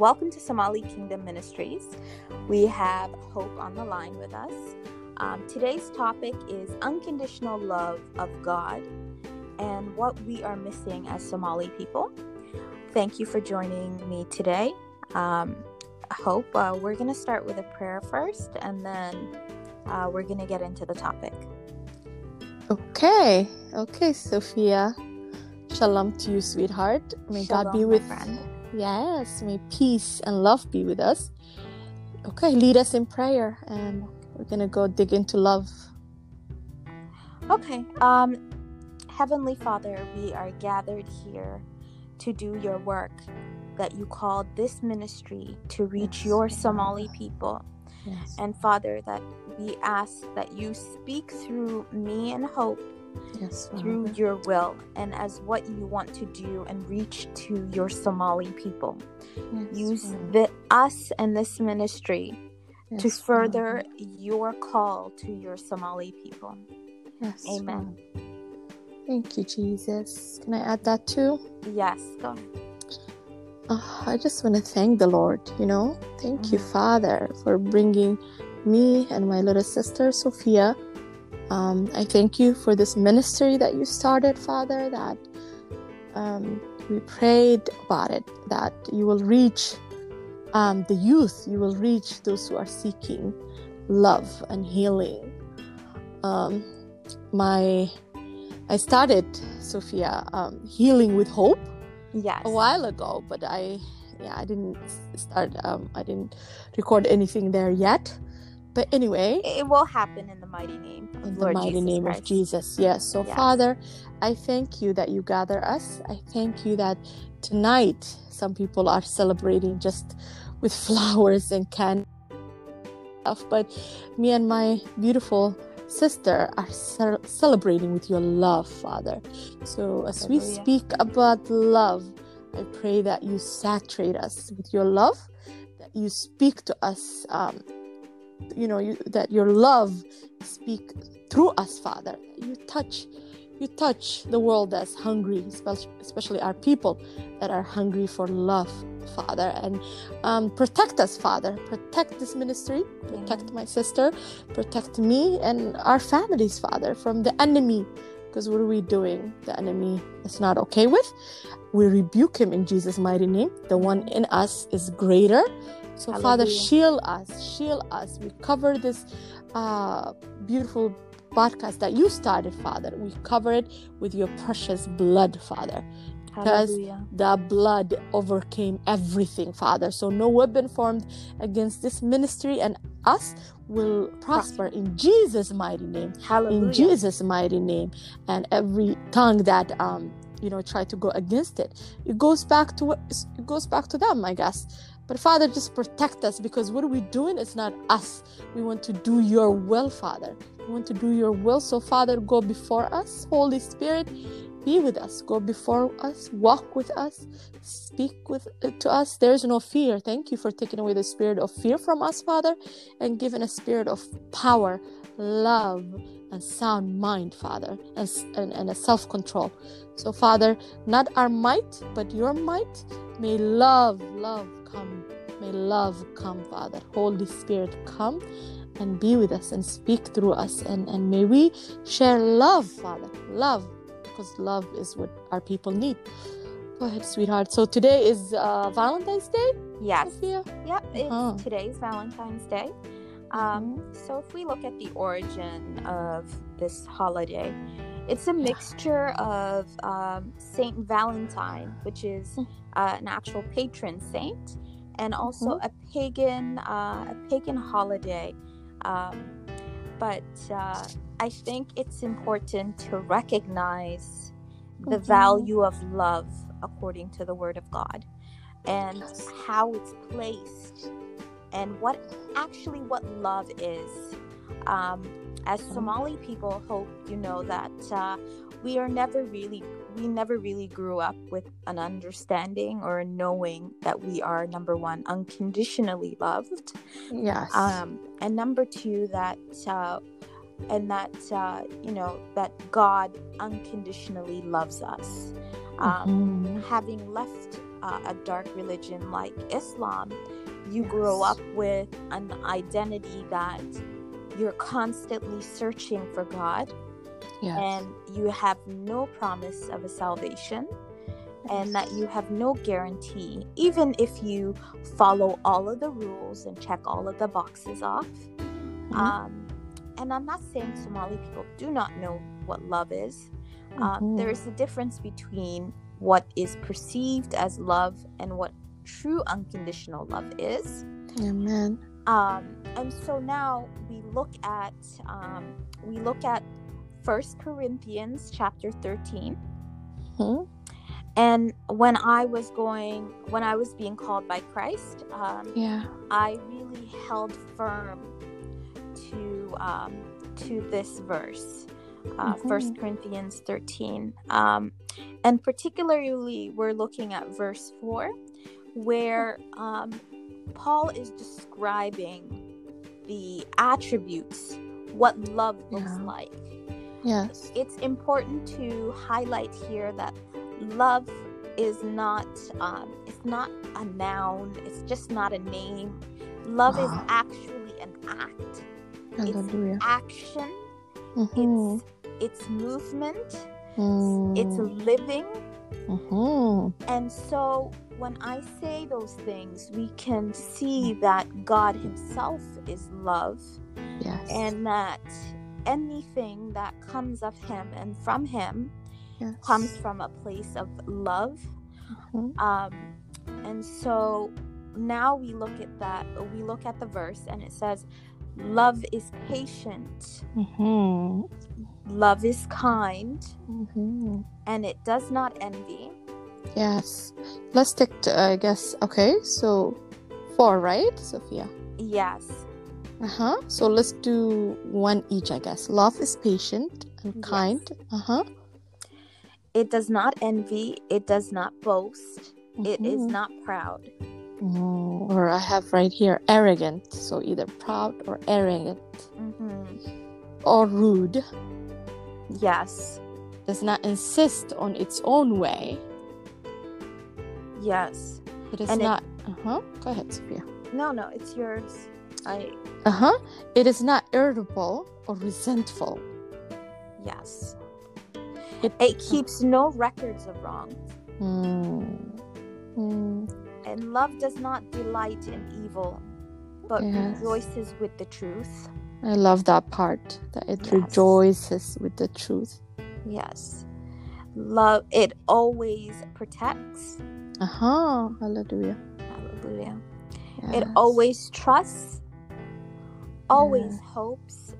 Welcome to Somali Kingdom Ministries. We have Hope on the line with us. Um, today's topic is unconditional love of God and what we are missing as Somali people. Thank you for joining me today. Um, Hope, uh, we're going to start with a prayer first and then uh, we're going to get into the topic. Okay, okay, Sophia. Shalom to you, sweetheart. May Shalom, God be with friend. Yes, may peace and love be with us. Okay, lead us in prayer and we're gonna go dig into love. Okay. Um, Heavenly Father, we are gathered here to do your work that you called this ministry to reach Yes. your Somali people. Yes. And Father, that we ask that you speak through me and hope yes. through Father. your will and as what you want to do and reach to your Somali people. Yes, Use the, us and this ministry to further Father. your call to your Somali people. Yes, Amen. Father. Thank you, Jesus. Can I add that too? Yes, go. Oh, I just want to thank the Lord, you know. Thank you, Mhm. Father, for bringing me and my little sister, Sophia. Um, I thank you for this ministry that you started, Father, that um, we prayed about it, that you will reach um, the youth, you will reach those who are seeking love and healing. Um, my, I started, Sophia, um, healing with hope Yes. a while ago, but I yeah I didn't start um I didn't record anything there yet. But anyway, It will happen in the mighty name of in the Lord mighty Jesus name Christ. of Jesus. Yes. So Yes. Father, I thank you that you gather us. I thank you that tonight some people are celebrating just with flowers and candy stuff, but me and my beautiful sister are ce- celebrating with your love, Father. So as we speak about love, I pray that you saturate us with your love, that you speak to us, um, you know, you, that your love speak through us, Father. You touch, you touch the world that's hungry, especially, especially our people that are hungry for love, Father, and um, protect us, Father. Protect this ministry, protect my sister, protect me and our families, Father, from the enemy. Because what are we doing? The enemy is not okay with. We rebuke him in Jesus' mighty name. The one in us is greater. So, Father, shield us, shield us. We cover this uh, beautiful podcast that you started, Father. We cover it with your precious blood, Father. Because Hallelujah. the blood overcame everything, Father. So no weapon formed against this ministry and us will prosper in Jesus' mighty name. Hallelujah. In Jesus' mighty name. And every tongue that um you know try to go against it, it goes back to it goes back to them, I guess. But Father, just protect us because what we're we doing? It's not us. We want to do your will, Father. We want to do your will. So, Father, go before us. Holy Spirit, be with us go before us walk with us speak with uh, to us there is no fear thank you for taking away the spirit of fear from us father and giving a spirit of power love and sound mind father and, and, and a self-control so father not our might but your might may love love come may love come father holy spirit come and be with us and speak through us and, and may we share love father love because love is what our people need. Go ahead, sweetheart. So today is uh, Valentine's Day, Yes. Sophia. Yep. It's Uh-huh. today's Valentine's Day. Um, so if we look at the origin of this holiday, it's a mixture of um, Saint Valentine, which is Mm. Uh, an actual patron saint, and also Mm-hmm. a pagan uh, a pagan holiday. Um, but uh, I think it's important to recognize the Mhm. value of love according to the Word of God, and Yes. how it's placed and what actually what love is. Um, as Mhm. Somali people, hope you know that uh, we are never really we never really grew up with an understanding or a knowing that we are number one unconditionally loved, Yes. um, and number two that uh, and that uh, you know that God unconditionally loves us. Um, Mhm. having left uh, a dark religion like Islam, you grow up with an identity that you're constantly searching for God Yes. and you have no promise of a salvation and that you have no guarantee even if you follow all of the rules and check all of the boxes off Mhm. um, and i'm not saying somali people do not know what love is um, Mhm. there is a difference between what is perceived as love and what true unconditional love is Amen. um, and so now we look at um, we look at First Corinthians chapter 13 Mhm. and when I was going when I was being called by Christ um, Yeah. I really held firm to um, to this verse uh, Mhm. First Corinthians 13 um, and particularly we're looking at verse 4 where um, Paul is describing the attributes what love looks Yeah. like Yes. it's important to highlight here that love is not um, it's not a noun it's just not a name love is actually an act Hallelujah. action Mhm. it's it's movement Mm. it's living Mhm. and so when i say those things we can see that god himself is love Yes. and that anything that comes of him and from him yes. comes from a place of love Mhm. um and so now we look at that we look at the verse and it says love is patient Mhm. love is kind Mhm. and it does not envy Yes. Let's take, to, I guess, okay, so four, right, Sophia? yes Uh huh. So let's do one each, I guess. Love is patient and Yes. kind. Uh huh. it does not envy it does not boast it is not proud Mm, or I have right here arrogant. So either proud or arrogant hmm or rude. yes Does not insist on its own way. yes It is And it- not. Uh huh. Go ahead, Sophia. no no it's yours i Uh huh. It is not irritable or resentful. yes It- it keeps no records of wrong Mm. Mm. and love does not delight in evil but Yes. rejoices with the truth I love that part that it Yes. rejoices with the truth. yes love it always protects Uh huh. Hallelujah. hallelujah Yes. it always trusts always Yes. hopes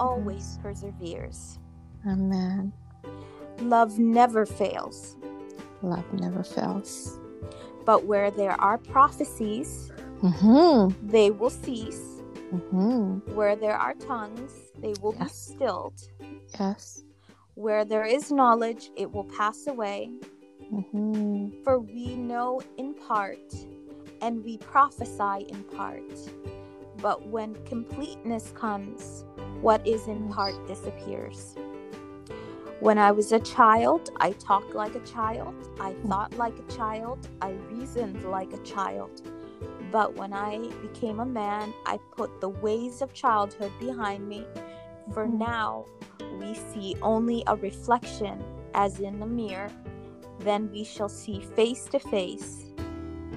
always perseveres Amen. love never fails Love never fails. but where there are prophecies Mm-hmm. they will cease Mm-hmm. where there are tongues they will be stilled Yes. where there is knowledge it will pass away Mm-hmm. For we know in part, and we prophesy in part. But when completeness comes, what is in part disappears. When I was a child, I talked like a child, I thought like a child, I reasoned like a child. But when I became a man, I put the ways of childhood behind me. For Mhm. now, we see only a reflection as in a mirror then we shall see face to face.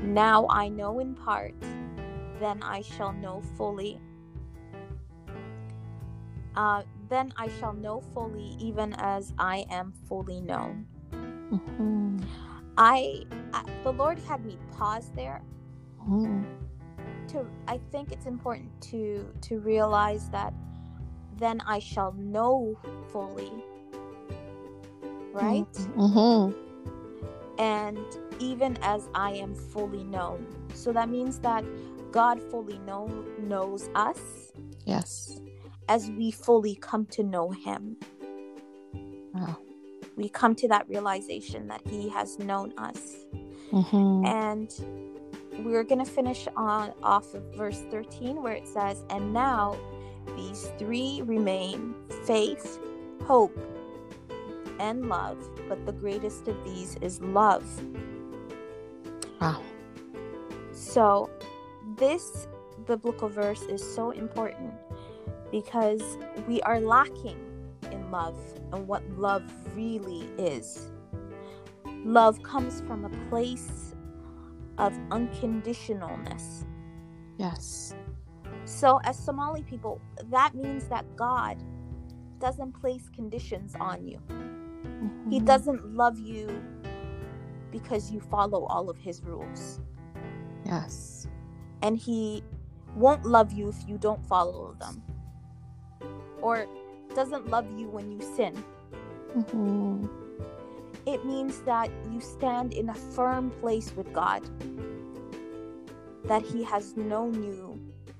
Now I know in part, then I shall know fully. Uh, then I shall know fully, even as I am fully known. Mm-hmm. I, I the Lord had me pause there Mm-hmm. to. I think it's important to to realize that then I shall know fully. Right. Mm-hmm. and even as I am fully known. So that means that God fully know, knows us Yes. as we fully come to know Him. Wow. We come to that realization that He has known us. Mm-hmm. And we're going to finish on off of verse 13 where it says, And now these three remain faith, hope, and love, but the greatest of these is love. Wow. So, this biblical verse is so important because we are lacking in love and what love really is. Love comes from a place of unconditionalness. Yes. So, as Somali people, that means that God doesn't place conditions on you. He Mhm. doesn't love you because you follow all of his rules. Yes. And he won't love you if you don't follow them. Or doesn't love you when you sin. Mhm. It means that you stand in a firm place with God. That he has known you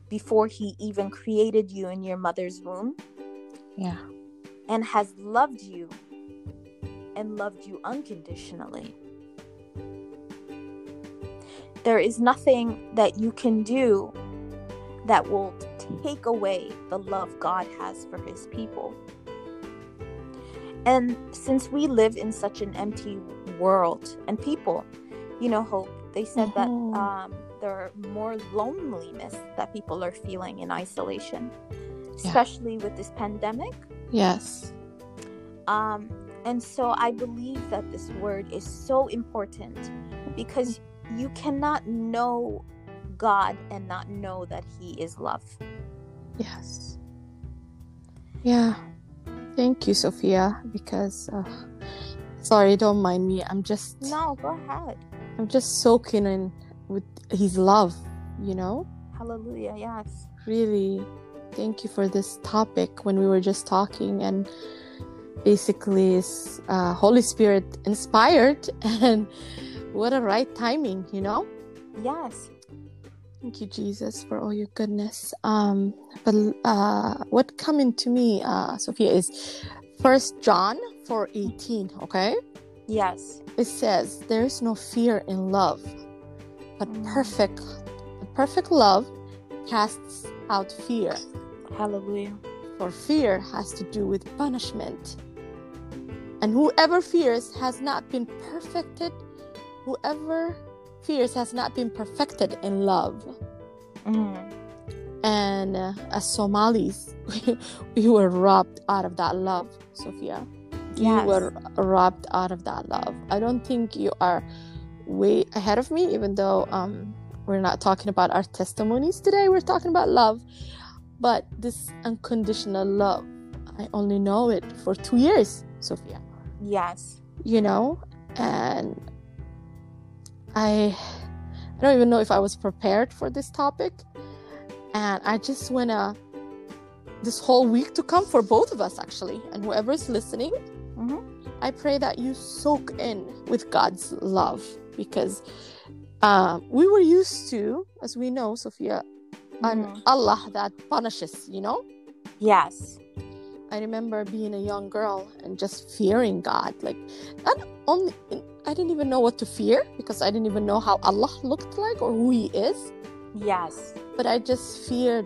before he even created you in your mother's womb Yeah. and has loved you and loved you unconditionally. There is nothing that you can do that will take away the love God has for his people. And since we live in such an empty world and people, you know, Hope, they said Mhm. that um, there are more loneliness that people are feeling in isolation, especially with this pandemic. Yes. Um, and so I believe that this word is so important because you cannot know God and not know that He is love. Yes. Yeah. Thank you, Sophia, because uh, sorry, don't mind me. I'm just No, go ahead. I'm just soaking in with his love, you know? Hallelujah. Yes. Really thank you for this topic when we were just talking and basically uh, Holy Spirit inspired and what a right timing, you know? Yes. Thank you, Jesus, for all your goodness. Um, but uh, what coming to me, uh, Sophia, is First John four eighteen. Okay, Yes. it says there is no fear in love, but Mm. perfect, perfect love casts out fear. Hallelujah. For fear has to do with punishment, and whoever fears has not been perfected. Whoever fears has not been perfected in love. Mm. and uh, as Somalis, we were robbed out of that love, Sophia. You were robbed out of that love. I don't think you are way ahead of me, even though um, we're not talking about our testimonies today. We're talking about love. But this unconditional love, I only know it for two years, Sophia Yes. you know and i i don't even know if i was prepared for this topic and i just wanna this whole week to come for both of us actually and whoever's listening Mhm. i pray that you soak in with god's love because um, we were used to as we know sophia an Mhm. allah that punishes you know Yes. I remember being a young girl and just fearing God. Like, not only, I didn't even know what to fear because I didn't even know how Allah looked like or who He is. Yes. But I just feared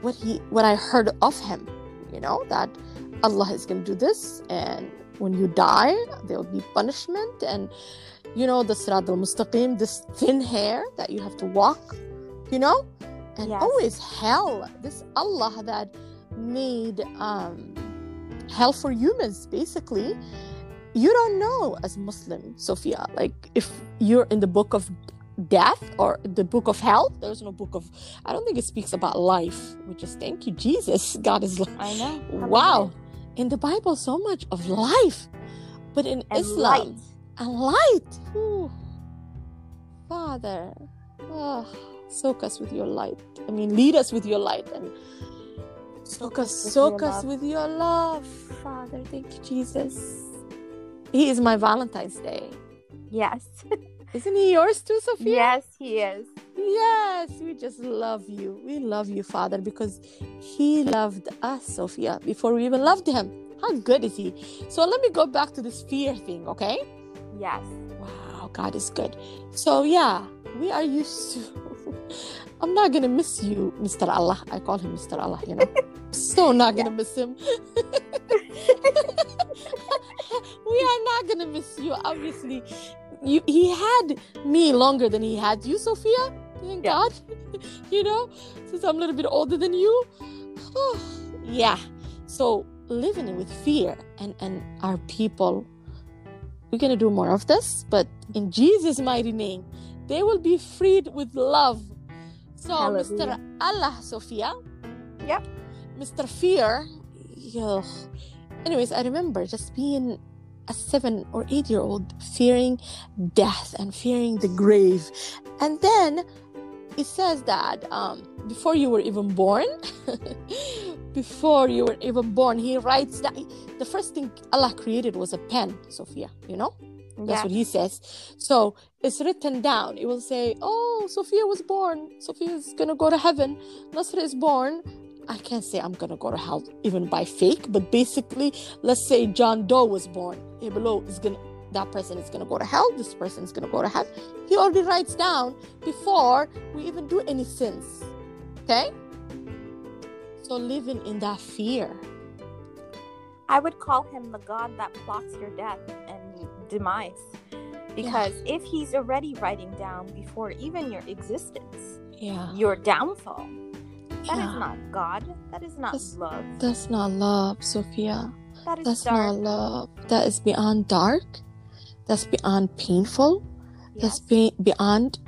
what He, what I heard of Him. You know that Allah is going to do this, and when you die, there will be punishment, and you know the Sirat al-Mustaqim, this thin hair that you have to walk. You know, and Yes. always hell. This Allah that made um, hell for humans basically you don't know as muslim sophia. Like if you're in the book of death or the book of hell there's no book of i don't think it speaks about life which is thank you jesus god is like I know. wow. In the bible so much of life but in And islam light. and light. Ooh. father oh, soak us with your light. I mean lead us with your light and soak us soak us with your love father. Thank you jesus he is my valentine's day Yes. isn't he yours too sophia Yes, he is. yes we just love you we love you father because he loved us sophia before we even loved him how good is he so let me go back to this fear thing okay Yes. Wow, God is good. So yeah, we are used to. I'm not gonna miss you, Mr. Allah. I call him Mr. Allah, you know. so not gonna miss him. we are not gonna miss you. Obviously, you he had me longer than he had you, Sophia. Thank Yeah. God. you know, since I'm a little bit older than you. yeah. So living with fear and and our people, we're gonna do more of this, but in Jesus' mighty name, they will be freed with love. So, Mr. Allah, Sophia. Yep. Mr. Fear. Ugh. Anyways, I remember just being a seven or eight year old fearing death and fearing the grave. And then it says that um, before you were even born, before you were even born, he writes that the first thing Allah created was a pen, Sophia, you know? That's Yeah. what he says. So it's written down. It will say, Oh, Sophia was born. Sophia is going to go to heaven. Nasra is born. I can't say I'm to go to hell even by fake, but basically, let's say John Doe was born. Below is to, that person is to go to hell. This person is to go to heaven. He already writes down before we even do any sins. Okay? So living in that fear. I would call him the God that plots your death and demise. Because if he's already writing down before even your existence, Yeah. your downfall, that is not God. That is not That's- love. That's not love, Sophia. That is That's dark. not love. That is beyond dark. That's beyond painful. That's be- beyond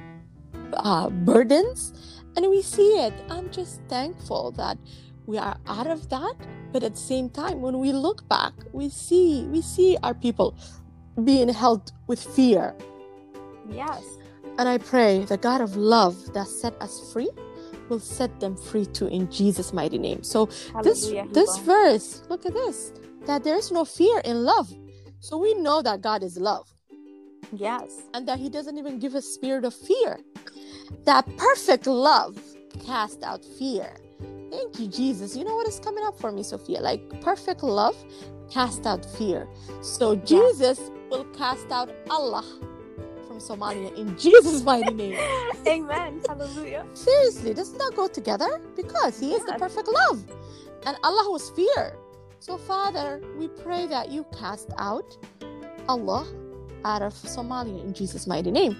uh, burdens. And we see it. I'm just thankful that we are out of that. But at the same time, when we look back, we see we see our people being held with fear. Yes. And I pray the God of love that set us free will set them free too in Jesus' mighty name. So this Hallelujah, he this verse look at this that there is no fear in love. So we know that god is love. Yes. and that he doesn't even give a spirit of fear. That perfect love cast out fear. Thank you jesus. You know what is coming up for me sophia? Like perfect love cast out fear. So jesus will cast out allah somalia in jesus mighty name Amen. Hallelujah. Seriously, doesn't that go together? Because He is the perfect love. And Allah was fear. So, Father, we pray that you cast out Allah out of Somalia in Jesus' mighty name.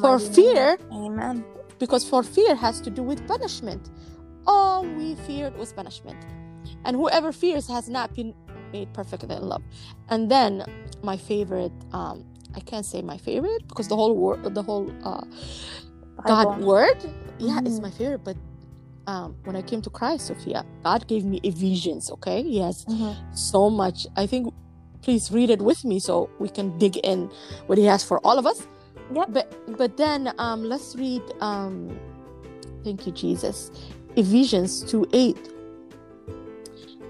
For fear, Amen. because for fear has to do with punishment. All we feared was punishment. And whoever fears has not been made perfect in love. And then my favorite, um, I can't say my favorite because the whole word, the whole uh, God word, yeah, it's Mhm. my favorite. But um, when I came to Christ, Sophia, God gave me visions. Okay, yes, has Mhm. so much. I think, please read it with me so we can dig in what He has for all of us. Yeah. But but then um, let's read. Um, thank you, Jesus. Ephesians two eight.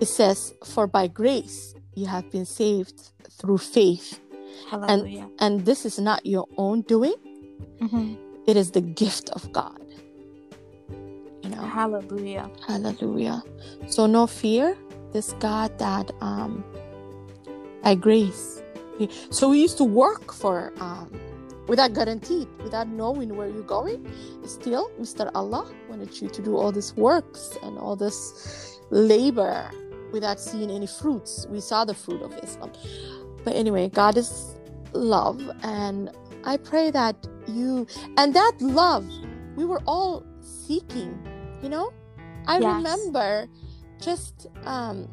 It says, "For by grace you have been saved through faith, Hallelujah. and this is not your own doing." Mhm. it is the gift of God. You know, Hallelujah. hallelujah. So no fear, this God that um by grace. So we used to work for um without guaranteed, without knowing where you're going. Still, Mr. Allah wanted you to do all this works and all this labor without seeing any fruits. We saw the fruit of Islam. But anyway, God is love and I pray that you and that love we were all seeking, you know? I Yes. remember just um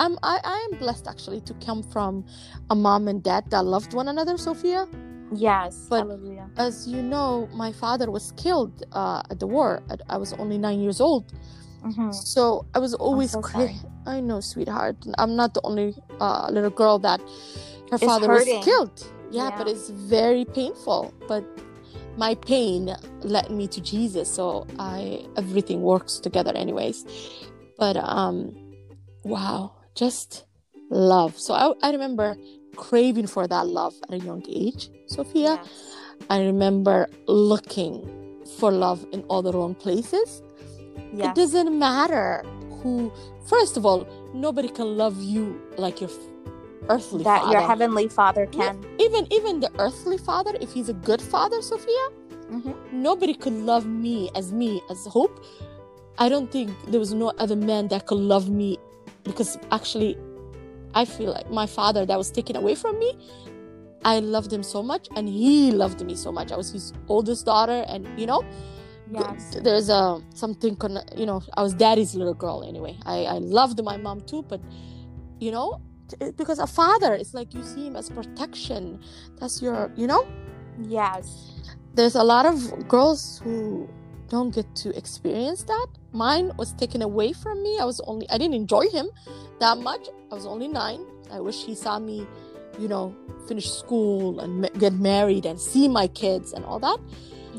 I'm I, I am blessed actually to come from a mom and dad that loved one another, Sophia. Yes. But- Hallelujah. As you know, my father was killed uh, at the war. I, I was only nine years old, Mhm. so I was always. so cra- I know, sweetheart. I'm not the only uh, little girl that her It's father hurting. was killed. Yeah, but it's very painful. But my pain led me to Jesus, so I everything works together, anyways. But um, wow, just love. So I, I remember craving for that love at a young age, Sophia. Yes. I remember looking for love in all the wrong places. It doesn't matter who. First of all, nobody can love you like your earthly that father. your heavenly Father can. even even the earthly father, if he's a good father, Sophia, Mhm. nobody could love me as me as Hope. I don't think there was no other man that could love me because actually, I feel like my father that was taken away from me I loved him so much, and he loved me so much. I was his oldest daughter, and you know, Yes. there's a something con- you know i was daddy's little girl anyway. I i loved my mom too but you know t- because a father it's like you see him as protection. That's your you know? Yes. there's a lot of girls who don't get to experience that. Mine was taken away from me. I was only i didn't enjoy him that much. I was only nine. I wish he saw me you know finish school and ma- get married and see my kids and all that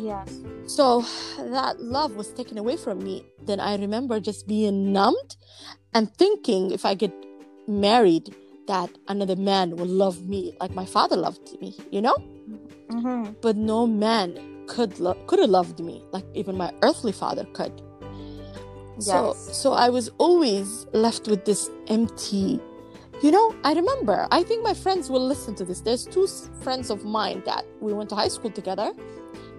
Yes. so that love was taken away from me. Then I remember just being numbed and thinking if I get married, that another man will love me like my father loved me, you know? Mm-hmm. But no man could lo- could have loved me like even my earthly father could. Yes. so so I was always left with this empty. You know, I remember. I think my friends will listen to this. There's two friends of mine that we went to high school together.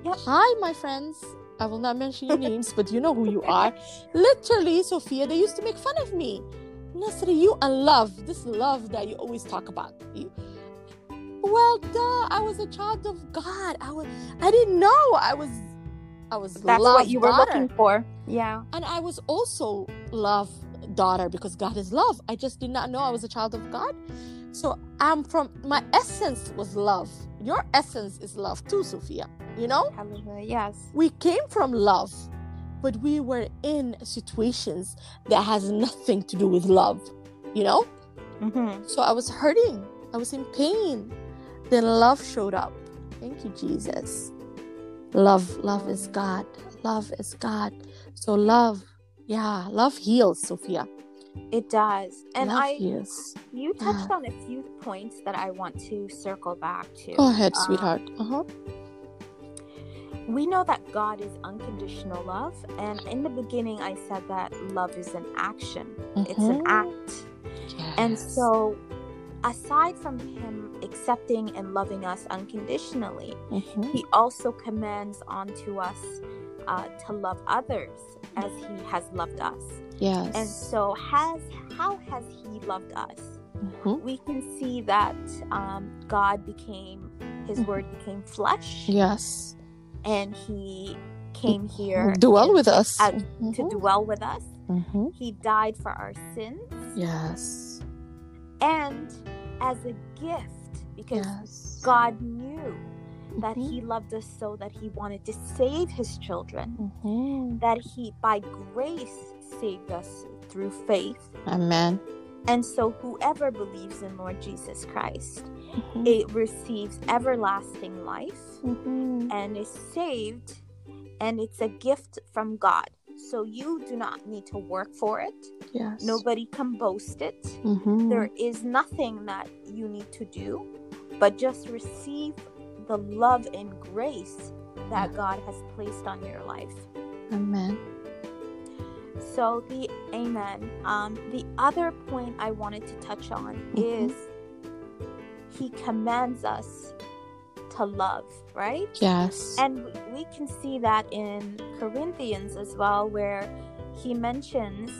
Yep. Hi, my friends. I will not mention your names, but you know who you are. Literally, Sophia, they used to make fun of me. Nasri, you and love, this love that you always talk about. You, well, duh, I was a child of God. I was, I didn't know I was, I was. That's what you were daughter. looking for. Yeah. And I was also love daughter because God is love. I just did not know I was a child of God. So I'm from my essence was love. Your essence is love too, Sophia. You know? Yes. We came from love, but we were in situations that has nothing to do with love. You know? Mm-hmm. So I was hurting. I was in pain. Then love showed up. Thank you, Jesus. Love, love is God. Love is God. So love, yeah, love heals, Sophia. It does. And love I heals. you touched on a few points that I want to circle back to. Go ahead, Um, sweetheart. Uh-huh. we know that God is unconditional love, and in the beginning I said that love is an action. It's an Mhm. act. And so aside from him accepting and loving us unconditionally, Mhm. he also commands onto us uh, to love others as he has loved us. yes. And so, has how has he loved us? Mhm. We can see that um, God became His Mhm. Word became flesh, Yes. and He came here Dwell with us. uh, to Mhm. dwell with us. Mhm. He died for our sins, Yes. and as a gift, because Yes. God knew that. He loved us so that He wanted to save His children. Mhm. That He, by grace, saved us through faith. Amen. And so, whoever believes in Lord Jesus Christ, Mhm. it receives everlasting life Mhm. and is saved, and it's a gift from God. So, you do not need to work for it, Yes. nobody can boast it. Mhm. There is nothing that you need to do, but just receive the love and grace that God has placed on your life. Amen. So the amen. Um, the other point I wanted to touch on Mhm. is he commands us to love, right? Yes. And we can see that in Corinthians as well, where he mentions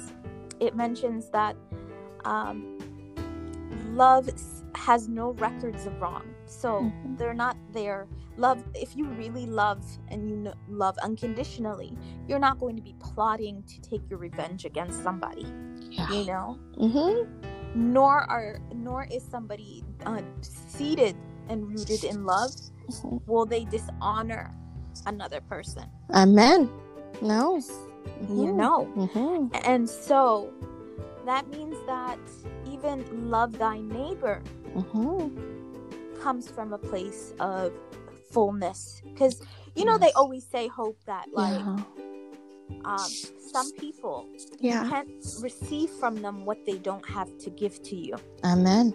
it mentions that um, love has no records of wrong. So Mhm. they're not there. Love, if you really love and you kn- love unconditionally, you're not going to be plotting to take your revenge against somebody, yeah. you know. mm-hmm. Nor are nor is somebody uh, seated and rooted in love. Mhm. Will they dishonor another person? Amen. No. You Mhm. know. Mhm. And so that means that even love thy neighbor Mhm. Comes from a place of fullness. Because, you know, they always say, hope that, like, Yeah. um, some people Yeah. can't receive from them what they don't have to give to you. Amen.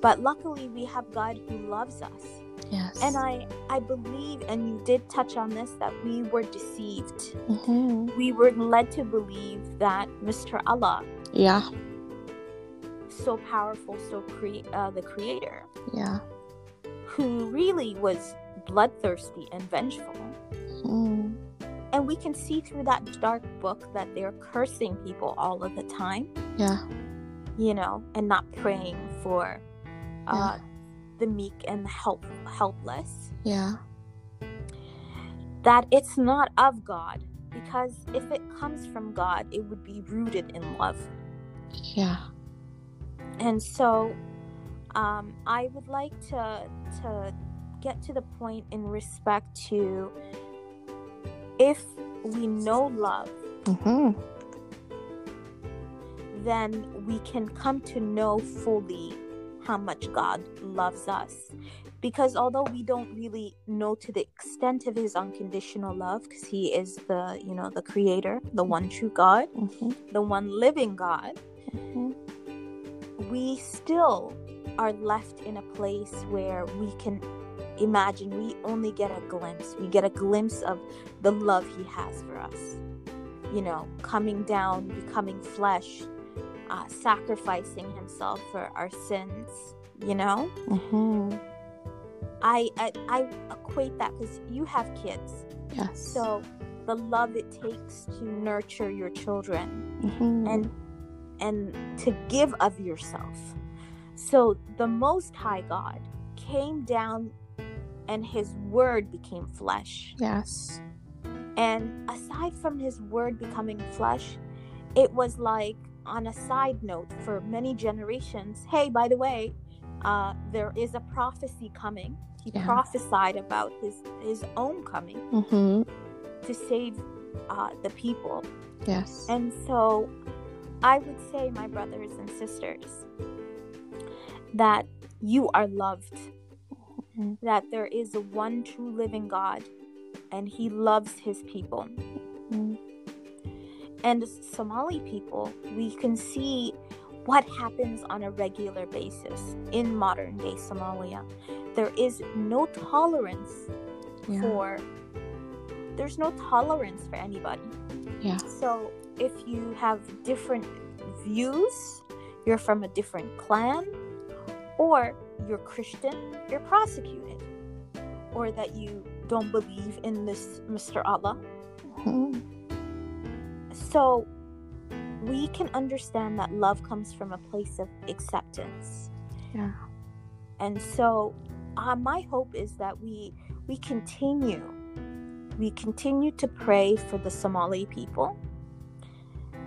But luckily, we have God who loves us. Yes. And I, I believe, and you did touch on this, that we were deceived. Mhm. We were led to believe that Mr. Allah, Yeah. So powerful, so cre- uh, the creator, Yeah. who really was bloodthirsty and vengeful. Mm. And we can see through that dark book that they're cursing people all of the time, Yeah. you know, and not praying for uh, Yeah. the meek and the help helpless Yeah. that it's not of God because if it comes from God it would be rooted in love Yeah. And so um, I would like to to get to the point in respect to if we know love Mm-hmm. then we can come to know fully how much God loves us. Because although we don't really know to the extent of his unconditional love, because he is the, you know, the creator, the one true God, Mm-hmm. the one living God, Mm-hmm. We still are left in a place where we can imagine we only get a glimpse. We get a glimpse of the love he has for us. You know, coming down, becoming flesh, uh, sacrificing himself for our sins. You know, Mm-hmm. I I, I equate that because you have kids, Yes. so the love it takes to nurture your children Mhm. and and to give of yourself. So the most high God came down and his word became flesh. yes. And aside from his word becoming flesh, it was like on a side note for many generations, hey, by the way, uh, there is a prophecy coming. He Yeah. prophesied about his his own coming Mm-hmm. to save uh, the people. Yes. And so I would say, my brothers and sisters, that you are loved, Mhm. that there is one true living God, and He loves His people. Mhm. And Somali people, we can see what happens on a regular basis in modern day Somalia. There is no tolerance Yeah. for there's no tolerance for anybody. Yeah. So if you have different views, you're from a different clan, or you're Christian, you're prosecuted. Or that you don't believe in this Mr. Allah. Mhm. So we can understand that love comes from a place of acceptance. Yeah. And so uh, my hope is that we we continue we continue to pray for the Somali people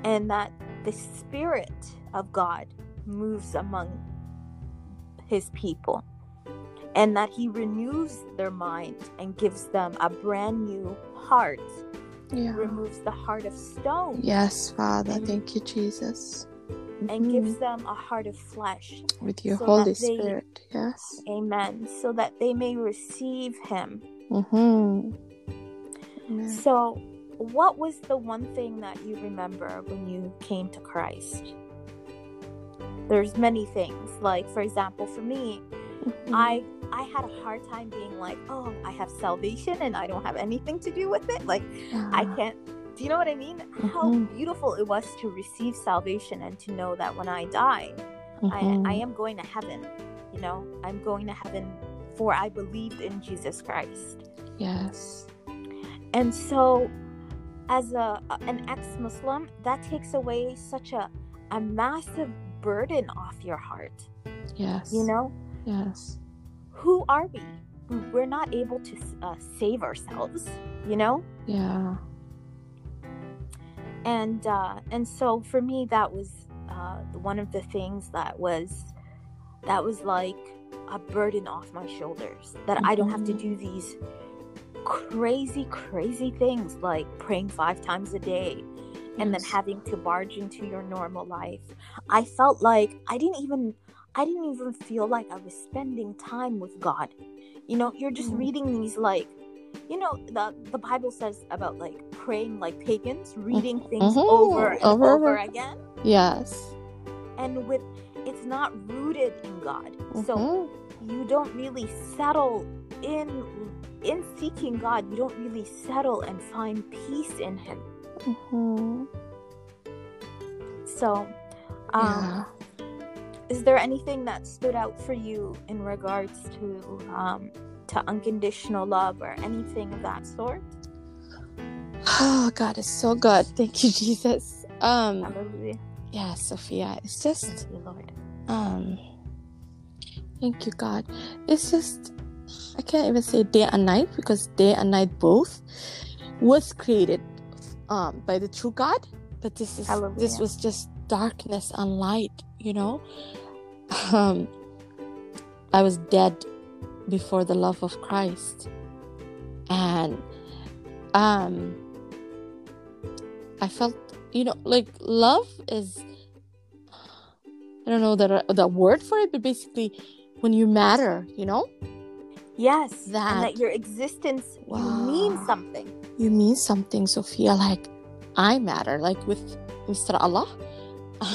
and that the spirit of God moves among his people and that he renews their mind and gives them a brand new heart Yeah. removes the heart of stone Yes, Father. And- Thank you, Jesus. and Mhm. gives them a heart of flesh with your so Holy they- Spirit. Yes. amen so that they may receive him Mm-hmm. Amen. So, what was the one thing that you remember when you came to Christ? There's many things. Like, for example, for me. I I had a hard time being like, "Oh, I have salvation and I don't have anything to do with it." Like, I can't Do you know what I mean? How Mhm. beautiful it was to receive salvation and to know that when I die, I, I Mhm. am going to heaven. You know, I'm going to heaven for I believed in Jesus Christ. Yes. And so, as a an ex-Muslim, that takes away such a a massive burden off your heart. Yes. You know, Yes. who are we? We're not able to uh, save ourselves. You know, Yeah. and uh, and so for me, that was uh, one of the things that was that was like a burden off my shoulders. That I don't have to Mhm. do these crazy, crazy things like praying five times a day and then having to barge into your normal life. I felt like I didn't even I didn't even feel like I was spending time with God. You know, you're just Mm. reading these like you know, the the Bible says about like praying like pagans, reading things Mhm. over and Over, over, again. Yes. And with it's not rooted in God. So Mhm. you don't really settle in in seeking God, you don't really settle and find peace in him. Mhm. So um yeah. is there anything that stood out for you in regards to um to unconditional love or anything of that sort Oh God, it's so good. Thank you, Jesus. Um. hallelujah Yeah, Sophia. It's just thank you lord um Thank you, God. It's just, I can't even say day and night because day and night both was created um, by the true God. But this is Hallelujah. this was just darkness and light, you know. Um, I was dead before the love of Christ, and um, I felt, you know, like love is. I don't know the the word for it, but basically, when you matter, you know, Yes. That- And that your existence Wow. you mean something. you mean something, Sophia. Like I matter. Like with Mr. Allah,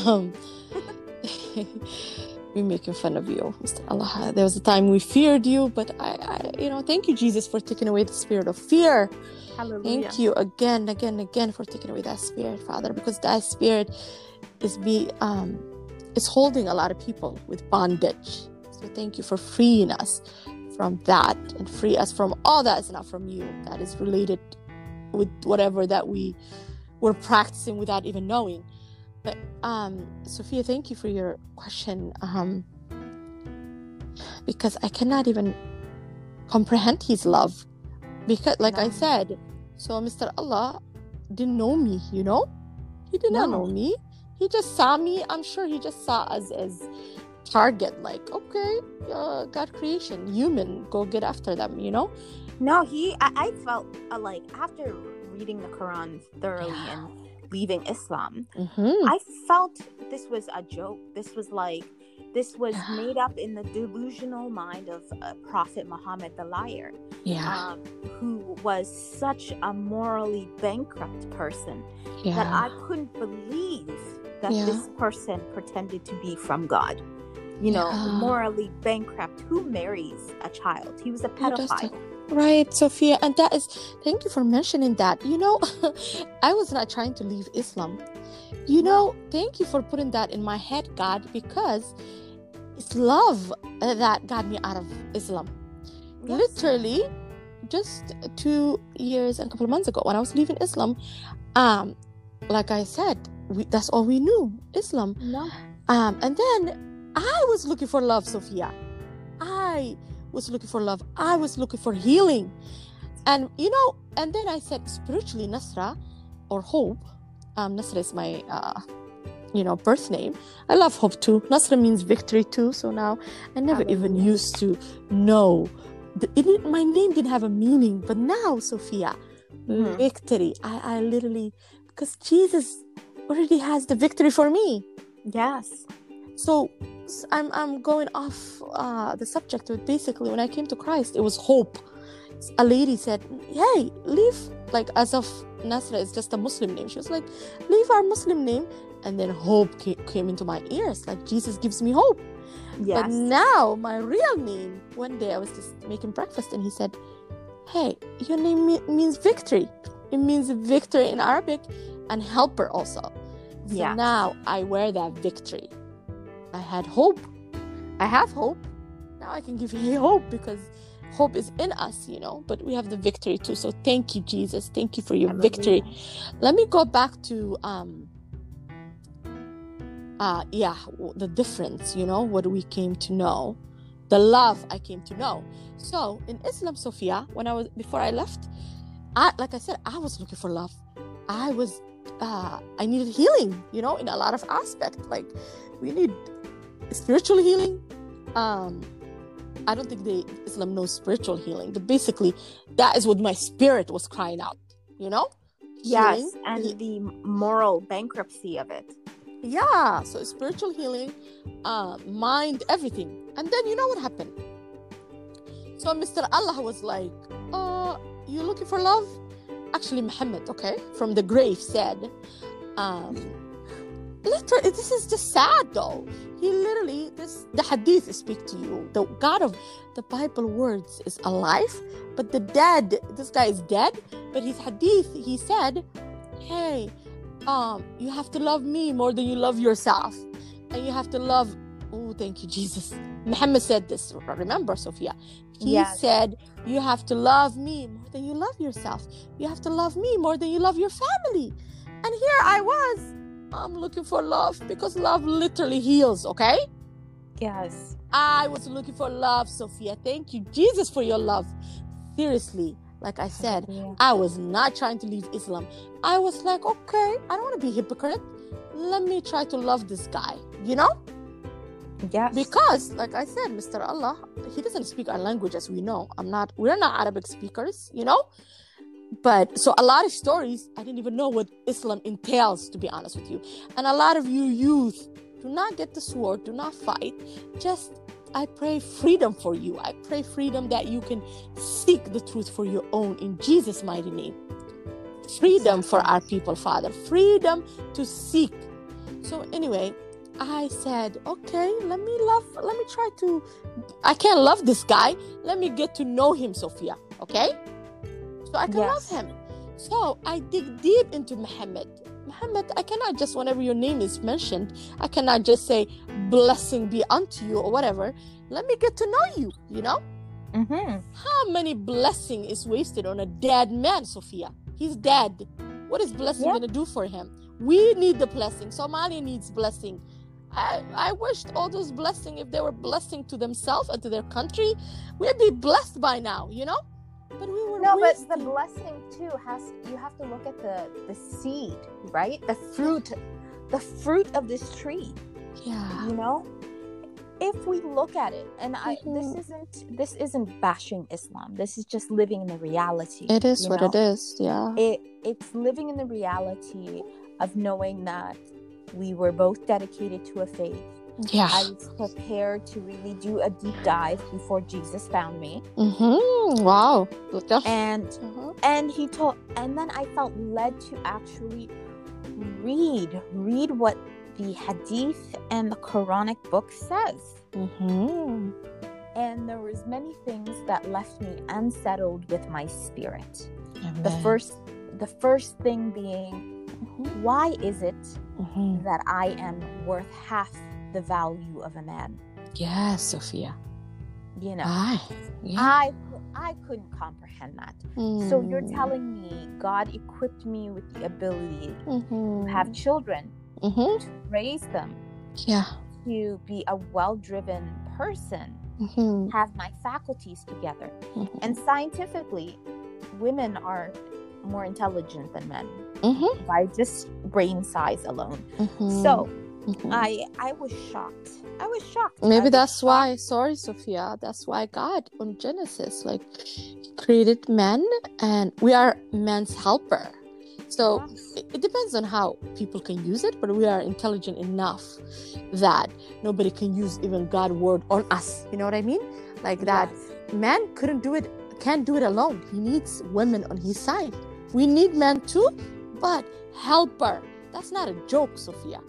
um, we making fun of you, Mr. Allah. There was a time we feared you, but I, I, you know, thank you, Jesus, for taking away the spirit of fear. Hallelujah. Thank you again, again, again for taking away that spirit, Father, because that spirit is be um is holding a lot of people with bondage. So thank you for freeing us from that and free us from all that is not from you, that is related with whatever that we were practicing without even knowing. But um Sophia, thank you for your question. Um because I cannot even comprehend his love. Because like I said, so Mr. Allah didn't know me, you know? He did not know me. He just saw me. I'm sure he just saw us as target, like, okay, uh, God creation, human, go get after them, you know? No, he. I, I felt uh, like after reading the Quran thoroughly Yeah. and leaving Islam, Mm-hmm. I felt this was a joke. This was like this was made up in the delusional mind of uh, Prophet Muhammad the liar, yeah, um, who was such a morally bankrupt person yeah. that I couldn't believe that this person pretended to be from God. You know, Yeah. morally bankrupt. Who marries a child? He was a Who does that? pedophile. Right, Sophia, and that is thank you for mentioning that. You know, I was not trying to leave Islam. You know, thank you for putting that in my head, God, because it's love uh, that got me out of Islam. Yes. Literally, just two years and a couple of months ago, when I was leaving Islam, um, like I said, we, that's all we knew, Islam. No. Um, and then I was looking for love, Sophia. I was looking for love. I was looking for healing. And you know, and then I said spiritually Nasra or hope. Um, Nasra is my uh, you know, birth name. I love hope too. Nasra means victory too. So now I never even used to know. It, my name didn't have a meaning, but now, Sophia, Mhm. victory. I, I literally because Jesus already has the victory for me. Yes. So I'm I'm going off uh, the subject. But basically, when I came to Christ, it was hope. A lady said, "Hey, leave like as of Nasra is just a Muslim name." She was like, "Leave our Muslim name," and then hope came, came into my ears. Like Jesus gives me hope. Yes. But now my real name. One day I was just making breakfast, and he said, "Hey, your name me- means victory. It means victory in Arabic, and helper also." So Yeah. now I wear that victory. I had hope. I have hope. Now I can give you hope because hope is in us, you know. But we have the victory too. So thank you, Jesus. Thank you for your victory. Let me go back to um uh yeah, the difference, you know, what we came to know. The love I came to know. So in Islam, Sophia, when I was before I left, I like I said, I was looking for love. I was uh I needed healing, you know, in a lot of aspect. Like we need spiritual healing. Um I don't think they Islam knows spiritual healing, but basically that is what my spirit was crying out, you know? Yes. Healing, And he- the moral bankruptcy of it. yeah so spiritual healing uh mind everything and then you know what happened so mr allah was like uh you looking for love actually muhammad okay from the grave said um literally this is just sad though. He literally this the hadith speak to you. The god of the bible words is alive but the dead this guy is dead but his hadith he said hey um you have to love me more than you love yourself. And you have to love oh thank you jesus. Muhammad said this remember sophia? He Yes. said you have to love me more than you love yourself. You have to love me more than you love your family. And here i was i'm looking for love because love literally heals okay Yes. I was looking for love, Sophia. Thank you, Jesus, for your love. Seriously, like I said, Yeah. I was not trying to leave Islam. I was like, okay, I don't want to be hypocrite. Let me try to love this guy, you know? Yes. Because, like I said, Mr. Allah, he doesn't speak our language as we know. I'm not, we're not Arabic speakers, you know? But so a lot of stories, I didn't even know what Islam entails, to be honest with you. And a lot of you youth, do not get the sword, do not fight. Just, I pray freedom for you. I pray freedom that you can seek the truth for your own in Jesus' mighty name. Freedom for our people, Father. Freedom to seek. So, anyway, I said, okay, let me love, let me try to, I can't love this guy. Let me get to know him, Sophia. Okay? So I can Yes. love him. So I dig deep into Muhammad. Muhammad, I cannot just, whenever your name is mentioned, I cannot just say, blessing be unto you or whatever. Let me get to know you, you know? Mm-hmm. How many blessing is wasted on a dead man, Sophia? He's dead. What is blessing Yeah. gonna do for him? We need the blessing. Somalia needs blessing. I, I wished all those blessing, if they were blessing to themselves and to their country, we'd be blessed by now, you know? But we were No, but the blessing too has you have to look at the the seed, right? The fruit, the fruit of this tree. yeah. You know, if we look at it, and I this Mhm. isn't this isn't bashing Islam. This is just living in the reality. It is what know? it is. Yeah. It it's living in the reality of knowing that we were both dedicated to a faith. Yeah. I was prepared to really do a deep dive before Jesus found me, mm-hmm. Wow. And Uh-huh. and he told and then i felt led to actually read read what the hadith and the quranic book says Mm-hmm. and there was many things that left me unsettled with my spirit the first the first thing being Mhm. why is it Mhm. that i am worth half the value of a man Yes, Sophia. you know Aye. Yeah. i i couldn't comprehend that so you're Mm. telling me god equipped me with the ability Mhm. to have children Mhm. raise them Yeah. to be a well driven person, Mhm. have my faculties together. Mhm. And scientifically, women are more intelligent than men Mhm. by just brain size alone. So Mhm. I I was shocked. I was shocked. Maybe was that's shocked. why. Sorry, Sophia. That's why God on Genesis like created men, and we are man's helper. So Yes. it, it depends on how people can use it, but we are intelligent enough that nobody can use even God word on us. You know what I mean? Like that Yes. man couldn't do it, can't do it alone. He needs women on his side. We need men too, but helper. That's not a joke, Sophia.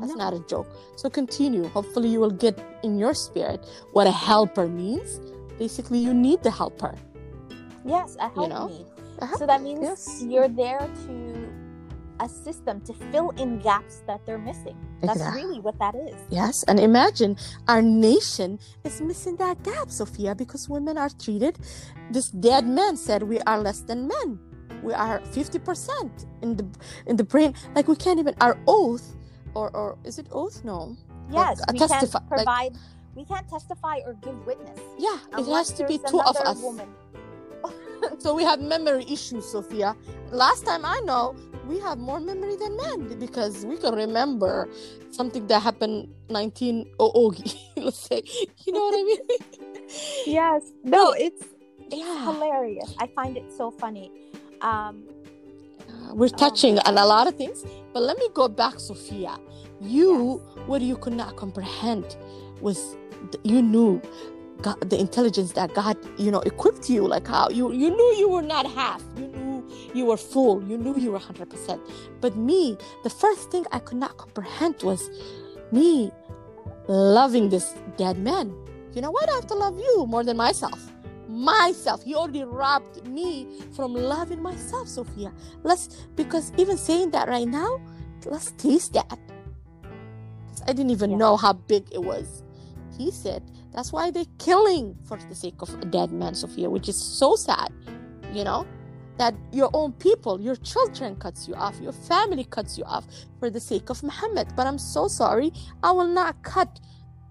That's No. not a joke. So continue. Hopefully, you will get in your spirit what a helper means. Basically, you need the helper. Yes, a help know? me. A help- So that means yes. you're there to assist them to fill in gaps that they're missing. That's Exactly. really what that is. Yes, and imagine our nation is missing that gap, Sophia, because women are treated. This dead man said we are less than men. We are fifty percent in the in the brain. Like we can't even our oath, or or is it oath? No. Yes, a we testify- can't like- provide. we can't testify or give witness. Yeah, it has to be two of us. Woman. So we have memory issues, Sophia. Last time I know, we have more memory than men because we can remember something that happened 1900. Let's say, you know what I mean? Yes. No, it's it's Yeah. hilarious. I find it so funny. Um, we're touching on a lot of things, but let me go back, Sophia. You, what you could not comprehend was you knew God, the intelligence that God, you know, equipped you. Like how you you knew you were not half. You knew you were full. You knew you were hundred percent. But me, the first thing I could not comprehend was me loving this dead man. You know, why do I have to love you more than myself? Myself. He already robbed me from loving myself, Sophia. Let's because even saying that right now, let's taste that. I didn't even Yeah. know how big it was. He said that's why they're killing for the sake of a dead man, Sophia, which is so sad. You know, that your own people, your children cuts you off, your family cuts you off for the sake of Muhammad. But I'm so sorry, I will not cut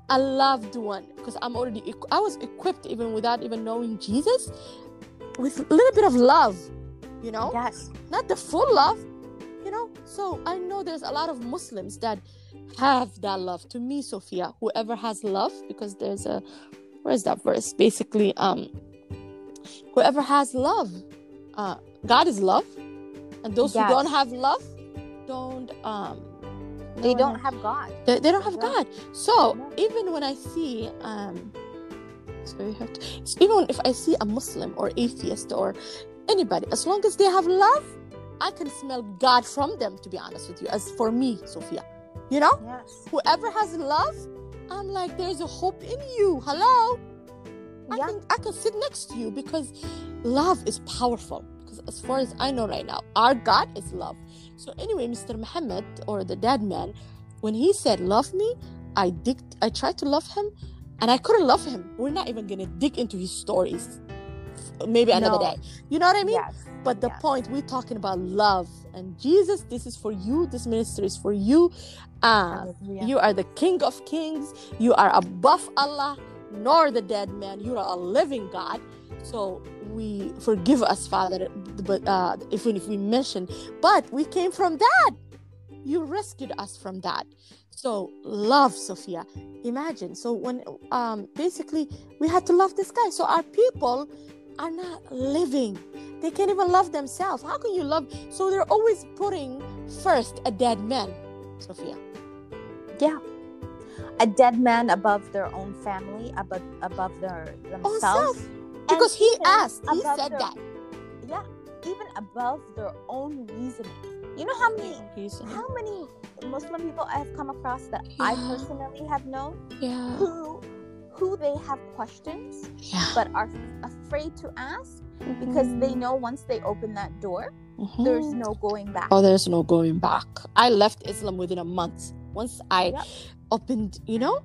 a loved one because i'm already i was equipped even without even knowing jesus with a little bit of love you know? Yes. not the full love you know? So i know there's a lot of muslims that have that love. To me sophia whoever has love because there's a where's that verse? Basically um whoever has love uh god is love. And those Yes. who don't have love don't um They no, don't have God. they, they don't have god so No. even when i see um so you have to even if i see a muslim or atheist or anybody as long as they have love i can smell god from them to be honest with you as for me sophia you know Yes. whoever has love i'm like there's a hope in you hello I Yeah. can I can sit next to you because love is powerful. Because as far as I know right now, our God is love. So anyway, Mr. Muhammad or the dead man, when he said love me, I dig I tried to love him and I couldn't love him. We're not even gonna dig into his stories. Maybe another No. day. You know what I mean? Yes. But the Yes. point we're talking about love and Jesus, this is for you. This ministry is for you. Uh, you are the King of Kings. You are above Allah, nor the dead man. You are a living God. So we forgive us, Father, but uh, even if we mention, but we came from that. You rescued us from that. So love, Sophia. Imagine. So when um basically we had to love this guy. So our people are not living. They can't even love themselves. How can you love? So they're always putting first a dead man, Sophia. Yeah. A dead man above their own family, above above their Own themselves. self. Because he asked, he said their- that. Yeah. Even above their own reasoning. You know how many Reason. how many Muslim people I have come across that I personally have known Yeah. who who they have questions Yeah. but are afraid to ask because they know once they open that door there's Mhm. no going back. Oh, there's no going back. I left Islam within a month. Once I Yep. Opened, you know,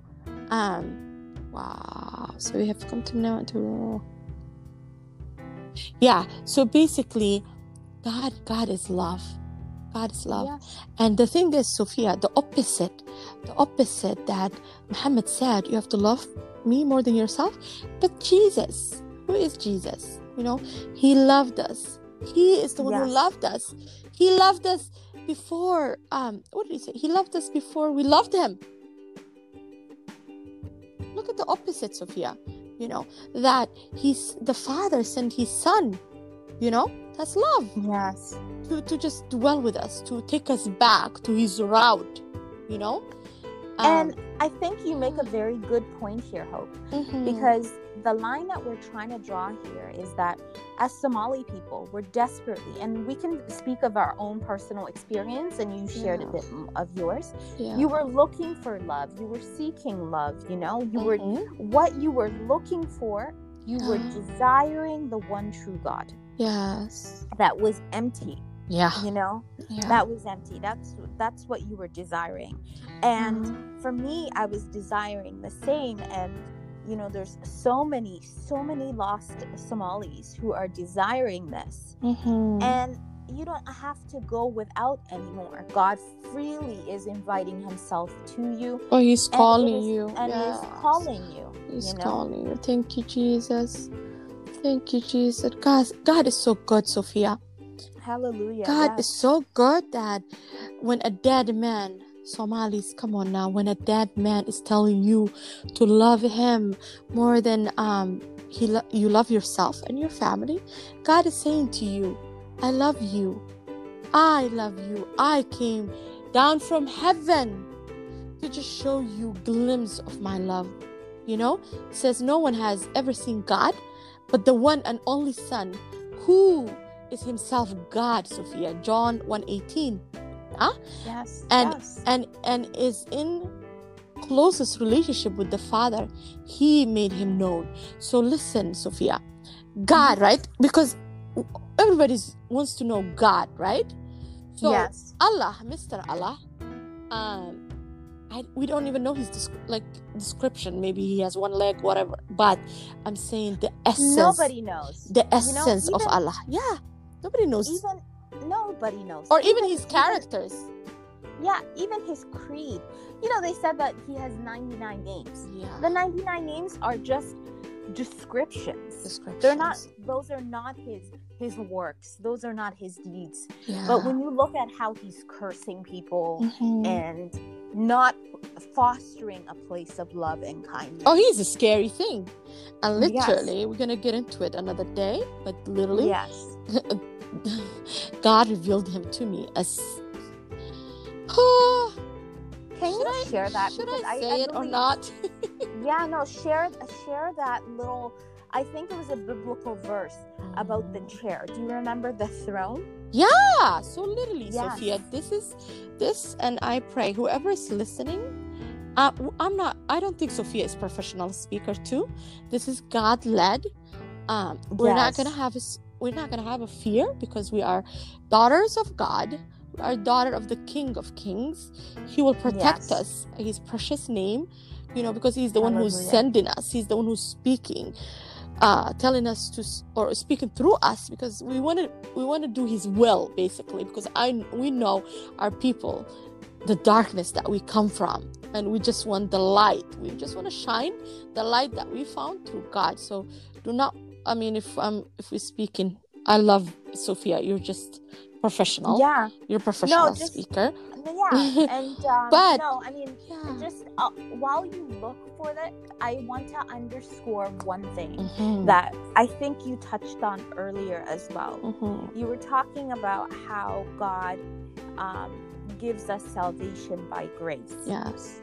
um, wow. So we have come to now to, yeah. So basically, God, God is love. God is love. Yeah. And the thing is, Sophia, the opposite, the opposite that Muhammad said, you have to love me more than yourself. But Jesus, who is Jesus? You know, he loved us. He is the one who loved us. He loved us before, um, what did he say? He loved us before we loved him. Look at the opposite, Sophia. You know, that he's the father sent his son. You know, that's love Yes. to, to just dwell with us, to take us back to his route, you know? Um, And I think you make a very good point here, Hope, mhm. because the line that we're trying to draw here is that as Somali people, we're desperately, and we can speak of our own personal experience, and you shared a bit of yours. yeah. You were looking for love, you were seeking love, you know, you were Mhm. what you were looking for, you were Yeah. desiring the one true God Yes. that was empty, Yeah. you know, yeah. that was empty. That's that's what you were desiring. And for me, I was desiring the same and you know, there's so many, so many lost Somalis who are desiring this. Mhm. And you don't have to go without anymore. God freely is inviting himself to you oh, he's calling is- you. and yes. is calling you. He's you know? calling you. Thank you, Jesus. Thank you, Jesus. God, God is so good, Sophia. Hallelujah. God yes. is so good that when a dead man, Somalis, come on now, when a dead man is telling you to love him more than um he lo- you love yourself and your family, God is saying to you, I love you. I love you. I came down from heaven to just show you glimpse of my love. You know, it says no one has ever seen God, but the one and only Son who is himself God, Sophia. John 1:18. Yes. and- yes. And and is in closest relationship with the Father. He made him known. So listen, Sophia. God, right? Because everybody wants to know God, right? So yes. Allah, Mr. Allah, um, I, we don't even know his descri- like description. Maybe he has one leg, whatever. But I'm saying the essence, Nobody knows. the essence of even- Allah. Yeah, nobody knows, Even nobody knows. or even his characters. yeah, even his creed. You know, they said that he has 99 names. Yeah. The 99 names are just descriptions. Descriptions. They're not those are not his his works. Those are not his deeds. Yeah. But when you look at how he's cursing people Mhm. and not fostering a place of love and kindness. Oh, he's a scary thing. And Yes. literally, we're gonna get into it another day, but literally, yes. God revealed him to me as. Oh, Can you I- share that? Should Because I say it or not? Yeah, no, share share that little I think it was a biblical verse about the chair. Do you remember the throne? Yeah, so literally, Yes. Sophia, this is this, and I pray whoever is listening. Uh, I'm not. I don't think Sophia is professional speaker too. This is God led. Um, we're not gonna have a. We're not gonna have a fear because we are daughters of God. We are daughter of the King of Kings. He will protect Yes. us. His precious name, you know, because He's the one who's sending us. He's the one who's speaking uh, telling us to or speaking through us because we want to we want to do his will basically because i we know our people the darkness that we come from and we just want the light we just want to shine the light that we found through god so do not i mean if um if we're speaking i love sophia you're just professional Yeah. you're a professional just- speaker Yeah. And um, But- no, I mean yeah just uh, while you look for that, I want to underscore one thing Mhm. that I think you touched on earlier as well. Mhm. You were talking about how God um, gives us salvation by grace. yes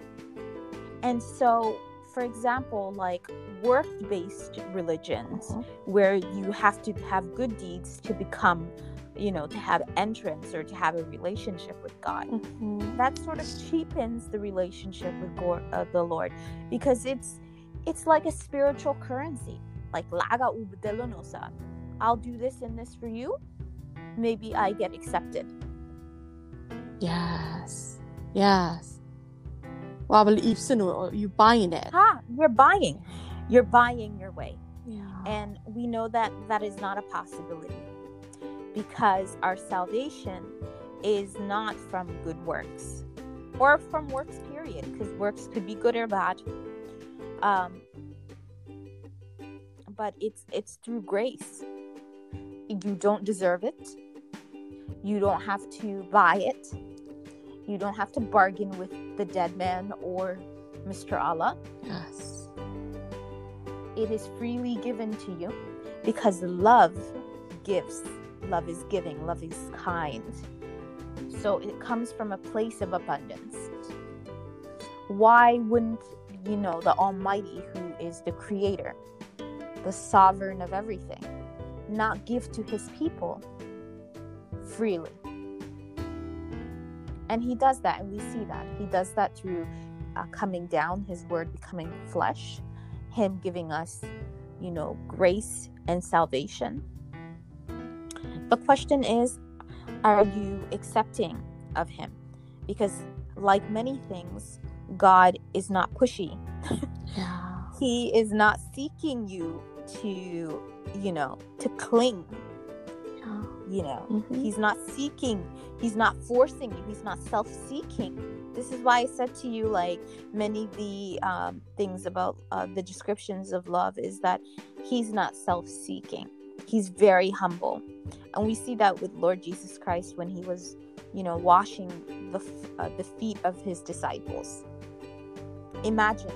And so, for example, like work based religions mm-hmm. where you have to have good deeds to become you know to have entrance or to have a relationship with god. Mm-hmm. that sort of cheapens the relationship with god, uh, the lord because it's it's like a spiritual currency. Like laga ubdelonosa i'll do this and this for you. Maybe i get accepted. Yes. Yes. Well, uh, you buying it. Ha, you're buying. You're buying your way. yeah And we know that that is not a possibility because our salvation is not from good works or from works, period, because works could be good or bad. Um, but it's it's through grace. You don't deserve it. You don't have to buy it. You don't have to bargain with the dead man or Mr. Allah yes it is freely given to you because love gives. Love is giving. Love is kind. So it comes from a place of abundance. Why wouldn't you know the almighty who is the creator the sovereign of everything not give to his people freely? And he does that and we see that. He does that through uh, coming down his word becoming flesh him giving us, you know, grace and salvation. The question is, are you accepting of him? Because, like many things, God is not pushy. yeah He is not seeking you to, you know, to cling, yeah you know. Mhm. He's not seeking, he's not forcing you, he's not self seeking. This is why I said to you, like, many of the um, things about uh, the descriptions of love is that he's not self seeking. He's very humble. And we see that with Lord Jesus Christ when he was, you know, washing the, f- uh, the feet of his disciples. Imagine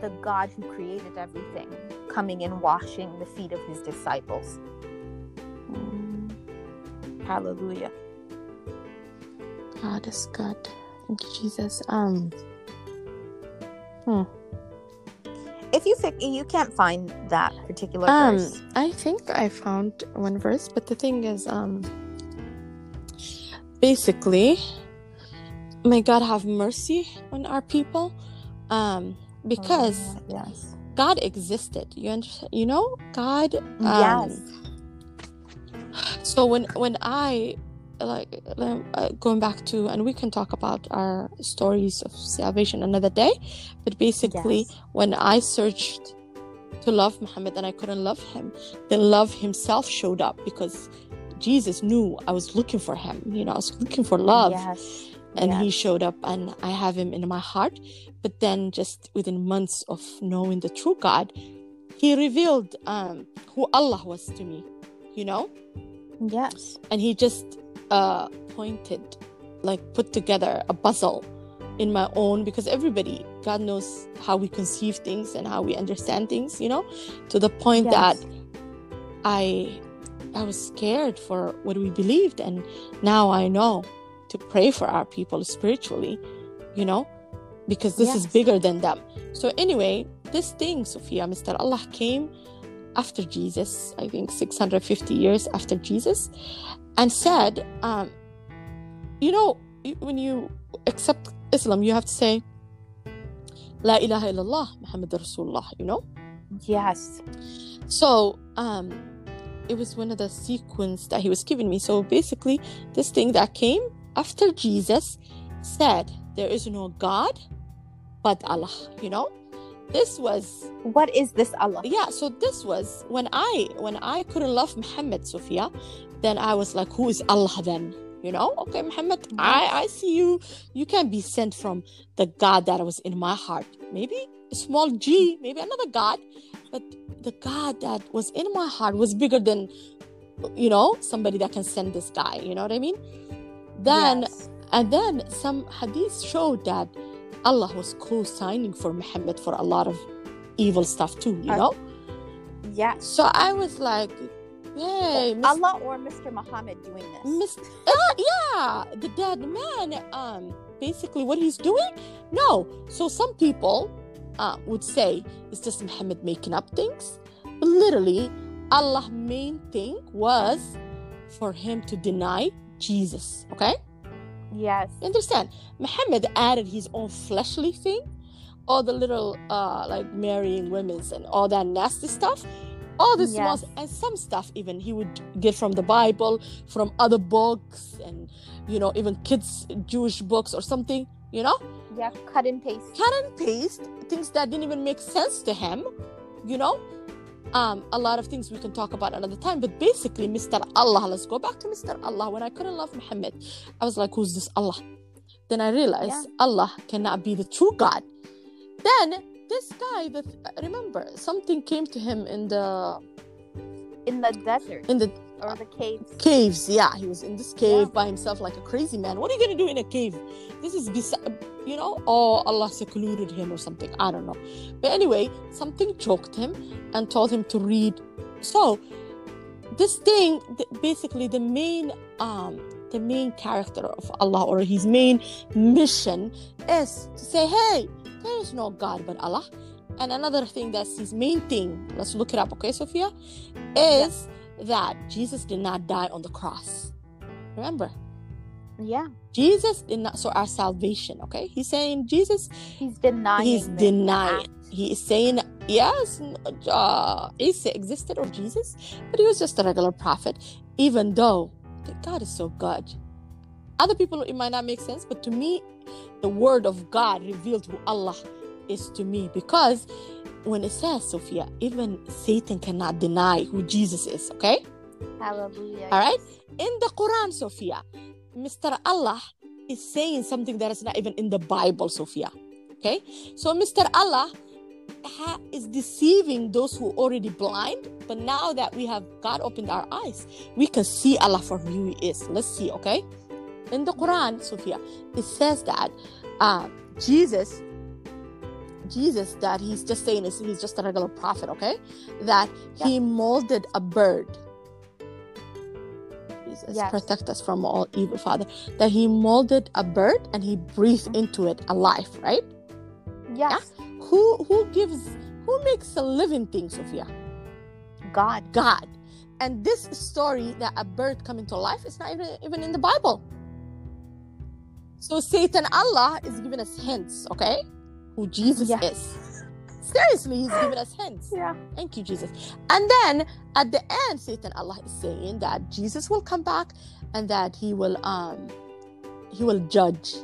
the God who created everything coming and washing the feet of his disciples. Mm, Hallelujah. God is good thank you jesus. Um hmm. If you think you can't find that particular um verse, i think i found one verse but the thing is um basically may god have mercy on our people um because Oh, yes, god existed. You understand you know god um, yes, so when when i like uh, going back to and we can talk about our stories of salvation another day but basically yes. when i searched to love muhammad and i couldn't love him then love himself showed up because jesus knew i was looking for him you know i was looking for love. Yes, and he showed up and i have him in my heart. But then just within months of knowing the true god he revealed um, who allah was to me you know? Yes. and he just uh, pointed like put together a puzzle in my own because everybody god knows how we conceive things and how we understand things you know? To the point Yes. that i i was scared for what we believed and now i know to pray for our people spiritually you know? Because this is bigger than them. So anyway this thing sophia mr allah came after jesus i think 650 years after jesus and said um you know when you accept islam you have to say la ilaha illallah muhammad rasulullah you know? Yes. so um it was one of the sequence that he was giving me. So basically this thing that came after jesus said there is no god but allah you know this was What is this Allah? yeah so this was when i when i couldn't love muhammad sophia then i was like who is allah then? You know? Okay muhammad i i see you. You can be sent from the god that was in my heart. Maybe a small g maybe another god but the god that was in my heart was bigger than you know somebody that can send this guy you know what i mean? Then Yes. and then some hadiths showed that Allah was co-signing for Muhammad for a lot of evil stuff too, you Uh, know? Yeah. So I was like, hey, Allah or Mr. Muhammad doing this? Miss uh, yeah, the dead man, um, basically what he's doing? No. So some people uh, would say it's just Muhammad making up things. But literally, Allah's main thing was for him to deny Jesus, okay? Yes. You understand? Muhammad added his own fleshly thing, all the little uh like marrying women's and all that nasty stuff. All this Yes. was and some stuff even he would get from the Bible, from other books, and you know, even kids Jewish books or something, you know? Yeah. Cut and paste. Cut and paste things that didn't even make sense to him, you know? Um, a lot of things we can talk about another time, but basically, Mr. Allah, let's go back to Mr. Allah. When I couldn't love Muhammad, I was like, who's this Allah? Then I realized Yeah. Allah cannot be the true God. Then this guy, that remember, something came to him in the In the desert in the or the caves. caves. Yeah, he was in this cave Yeah. by himself like a crazy man. What are you gonna do in a cave? This is besi- you know, or Allah secluded him or something. I don't know. But anyway, something choked him and told him to read. So this thing, basically, the main um the main character of Allah or his main mission is to say, hey, there is no God but Allah. And another thing that's his main thing, let's look it up, okay, Sophia, is that Jesus did not die on the cross. Remember, Yeah. Jesus did not. So our salvation, okay? He's saying Jesus. He's denying. He's denying. He is saying yes, uh, Isa existed or Jesus, but he was just a regular prophet. Even though God is so good, other people it might not make sense, but to me, the word of God revealed who Allah is to me because when it says Sophia, even Satan cannot deny who Jesus is. Okay. Hallelujah. All right. In the Quran, Sophia, Mr. Allah is saying something that is not even in the Bible, Sophia. Okay. So Mr. Allah ha- is deceiving those who are already blind. But now that we have God opened our eyes, we can see Allah for who He is. Let's see. Okay. In the Quran, Sophia, it says that uh, Jesus. Jesus, that he's just saying is he's just a regular prophet, okay? That he molded a bird Jesus, Yes. protect us from all evil, Father. That He molded a bird and He breathed mm-hmm. into it a life, right? Yes. Who who gives who makes a living thing, Sophia? God. God. And this story that a bird come to life is not even, even in the Bible. So Satan Allah is giving us hints, okay? Who Jesus Yeah. is. Seriously, he's giving us hints. Yeah. Thank you, Jesus. And then at the end, Satan Allah is saying that Jesus will come back and that he will um he will judge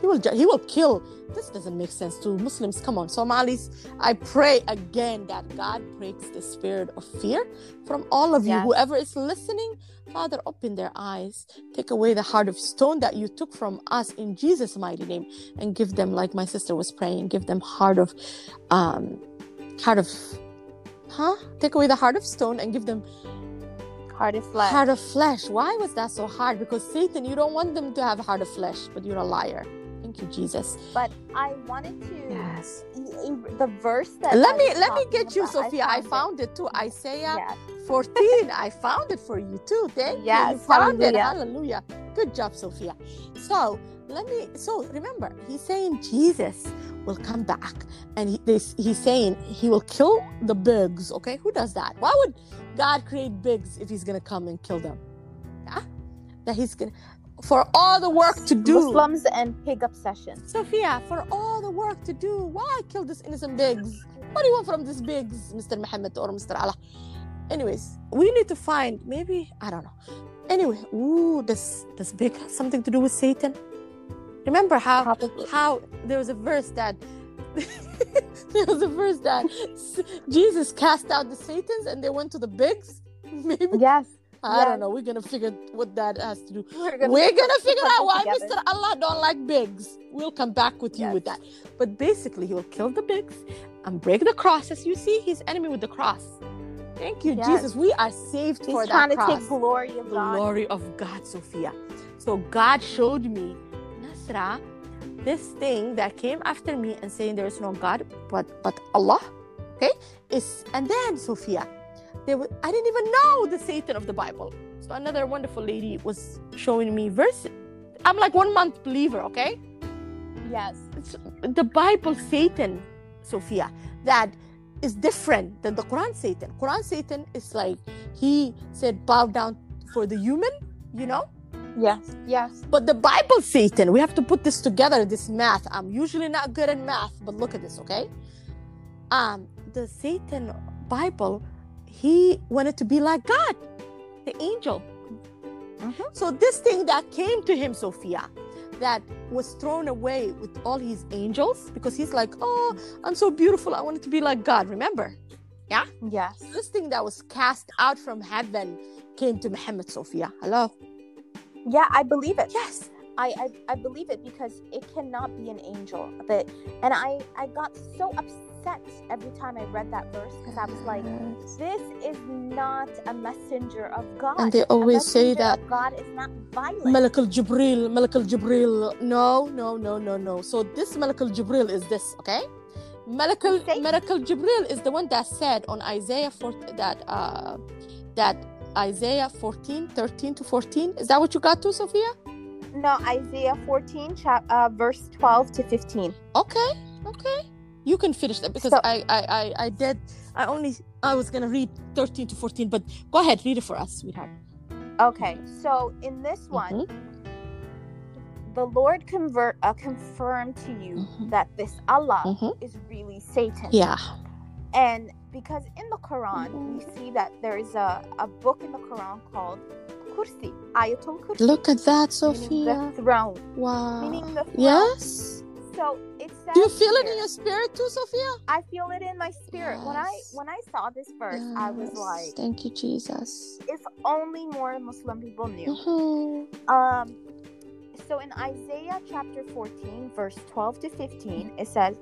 he will he will kill this doesn't make sense to muslims come on somalis i pray again that god breaks the spirit of fear from all of you Yes. whoever is listening father open their eyes take away the heart of stone that you took from us in jesus mighty name and give them like my sister was praying give them heart of um heart of huh take away the heart of stone and give them Heart of flesh. heart of flesh. Why was that so hard? Because Satan, you don't want them to have heart of flesh, but you're a liar. Thank you, Jesus. but I wanted to Yes. the verse that Let I me let me get you, about, Sophia. I it. found it too. Isaiah Yes. 14. I found it for you too. Thank you. You Yes, found it. hallelujah. Hallelujah. Good job, Sophia. So let me so remember, he's saying Jesus will come back and he, this, he's saying he will kill the pigs. Okay, who does that? Why would God create pigs if he's gonna come and kill them? Yeah, that he's gonna for all the work to do. Muslims and pig obsession. Sophia, for all the work to do, why kill these innocent pigs? What do you want from these pigs, Mr. Muhammad or Mr. Allah? Anyways, we need to find maybe I don't know. Anyway, ooh, does does pig have something to do with Satan? Remember how Probably. how there was a verse that there was a verse that Jesus cast out the Satans and they went to the pigs. Maybe Yes. I yes. don't know. We're gonna figure what that has to do We're gonna, we're gonna figure out why together. Mr. Allah don't like pigs. We'll come back with you Yes. with that. But basically, he will kill the pigs and break the cross. As you see, he's enemy with the cross. Thank you, Yes. Jesus. We are saved He's for trying that to cross. take glory of God. Glory of God, Sophia. So God showed me, Nasra, this thing that came after me and saying there is no God but but Allah. Okay, is and then Sophia, there was, I didn't even know the Satan of the Bible. So another wonderful lady was showing me verse. I'm like one month believer. Okay, Yes. it's the Bible Satan, Sophia, that is different than the Quran Satan. Quran Satan is like he said bow down for the human, you know. Yes. Yes. But the Bible Satan, we have to put this together, this math. I'm usually not good at math, but look at this, okay? Um, the Satan Bible, he wanted to be like God, the angel. Mhm. So this thing that came to him, Sophia, that was thrown away with all his angels, because he's like, oh, I'm so beautiful. I wanted to be like God. Remember, Yeah? Yes. this thing that was cast out from heaven came to Muhammad, Sophia. Hello. Yeah, I believe it. Yes. I, I I believe it because it cannot be an angel. But and I I got so upset every time I read that verse because I was like, this is not a messenger of God. And they always say that God is not violent. Malak al Jibril, Malak al Jibril. No, no, no, no, no. So this Malak al Jibril is this, okay? Malak al. Jibril is the one that said on Isaiah 4 that uh that Isaiah 14, 13 to 14. Is that what you got to, Sophia? no, Isaiah 14, chap, uh, verse 12 to 15. Okay, okay. You can finish that because So- I, I, I, I did. I only I was gonna read 13 to 14, but go ahead, read it for us, sweetheart. Okay, so in this one, Mhm, the Lord convert uh, confirmed to you Mhm. that this Allah mhm. is really Satan. Yeah. And because in the Quran, we see that there is a, a book in the Quran called Kursi, Ayatul Kursi, Look at that, Sophia. the throne. Wow. Meaning the throne. Yes. So it says Do you feel it in your spirit too, Sophia? I feel it in my spirit. When I when I saw this verse, I was like, Thank you, Jesus. if only more Muslim people knew. Mhm. Um, so in Isaiah chapter 14, verse 12 to 15, it says,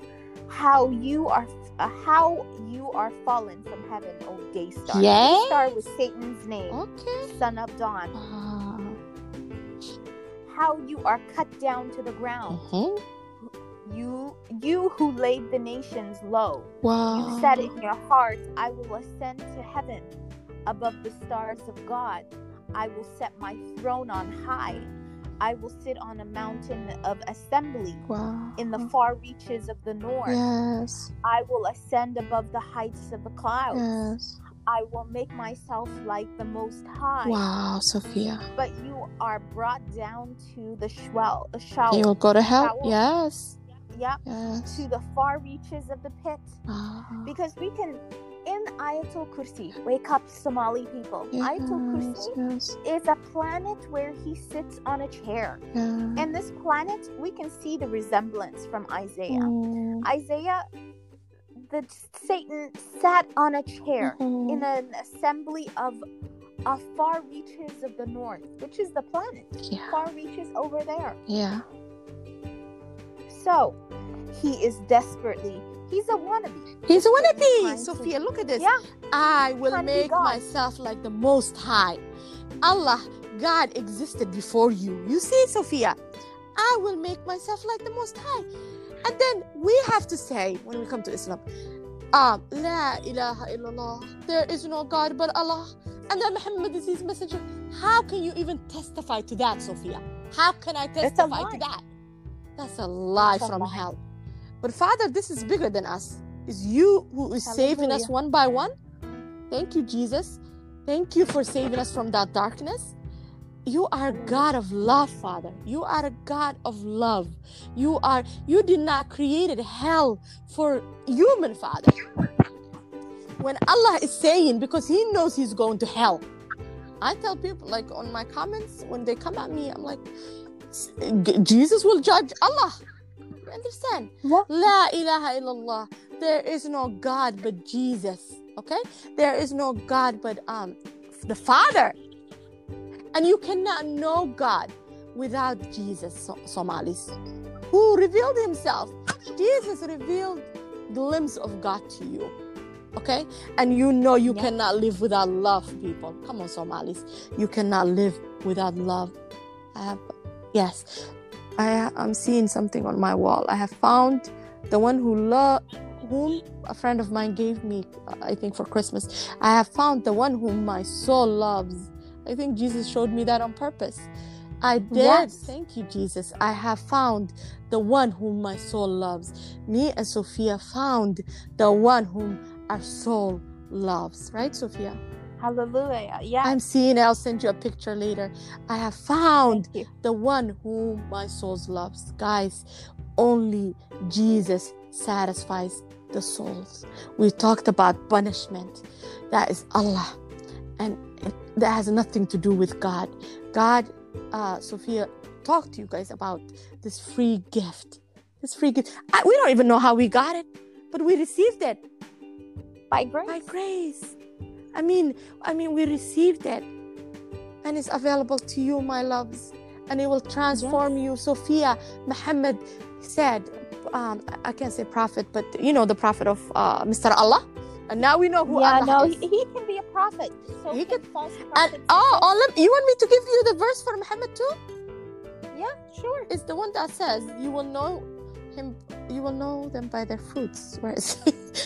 "How you are, uh, how you are fallen from heaven, O day star." Day star was Satan's name, Okay. son of dawn. Ah. How you are cut down to the ground, Mhm. You you who laid the nations low. Wow. You said in your heart, I will ascend to heaven above the stars of God. I will set my throne on high. I will sit on a mountain of assembly Wow. in the far reaches of the north. Yes. I will ascend above the heights of the clouds. Yes. I will make myself like the Most High. Wow, Sophia. But you are brought down to the Sheol, the You'll go to hell. Yes. Yeah, Yes. to the far reaches of the pit. Ah. because we can in Ayatul Kursi, wake up Somali people. Ayatul Kursi yes, is a planet where he sits on a chair. yeah. And this planet, we can see the resemblance from Isaiah. Mm, Isaiah, the Satan sat on a chair mhm. in an assembly of uh, far reaches of the north, which is the planet. yeah, Far reaches over there. yeah, So he is desperately, he's a wannabe. He's a wannabe. to- Sophia, look at this. Yeah. I will to make myself like the Most High. Allah, God existed before you. You see, Sophia, I will make myself like the Most High. And then we have to say, when we come to Islam, um, La ilaha illallah, there is no God but Allah. And then Muhammad is his messenger. How can you even testify to that, Sophia? How can I testify to that? That's a lie It's a from lie. hell. But Father, this is bigger than us. Is you who is saving us one by one. Thank you, Jesus. Thank you for saving us from that darkness. You are God of love, Father. You are a God of love. You are you did not create hell for human, Father. When Allah is saying, because He knows He's going to hell. I tell people like on my comments when they come at me, I'm like, "G- Jesus will judge Allah. You understand? What? La ilaha illallah. There is no God but Jesus. Okay? There is no God but um the Father. And you cannot know God without Jesus, so- Somalis. Who revealed himself? Jesus revealed glimpse of God to you. Okay? And you know you Yeah. cannot live without love, people. Come on, Somalis. You cannot live without love. I have, yes, I I'm seeing something on my wall. I have found the one who love, whom a friend of mine gave me, uh, I think for Christmas. I have found the one whom my soul loves. I think Jesus showed me that on purpose. I did. Yes. Thank you, Jesus. I have found the one whom my soul loves. Me and Sophia found the one whom our soul loves. Right, Sophia? Hallelujah. Yeah. I'm seeing. I'll send you a picture later. I have found the one whom my soul loves. Guys, only Jesus satisfies the souls. We talked about punishment. That is Allah. And it, that has nothing to do with God. God, uh, Sophia, talk to you guys about this free gift. This free gift. I, we don't even know how we got it, but we received it By grace. by grace. I mean, I mean, we received it, and it's available to you, my loves, and it will transform you. Sophia Muhammad said, um, I can't say prophet, but you know the prophet of uh, Mr. Allah, and now we know who yeah, Allah no, is. he, he can be a prophet. So He can false and oh, let, you want me to give you the verse for Muhammad too? yeah, sure. It's the one that says, "You will know him. You will know them by their fruits." Where is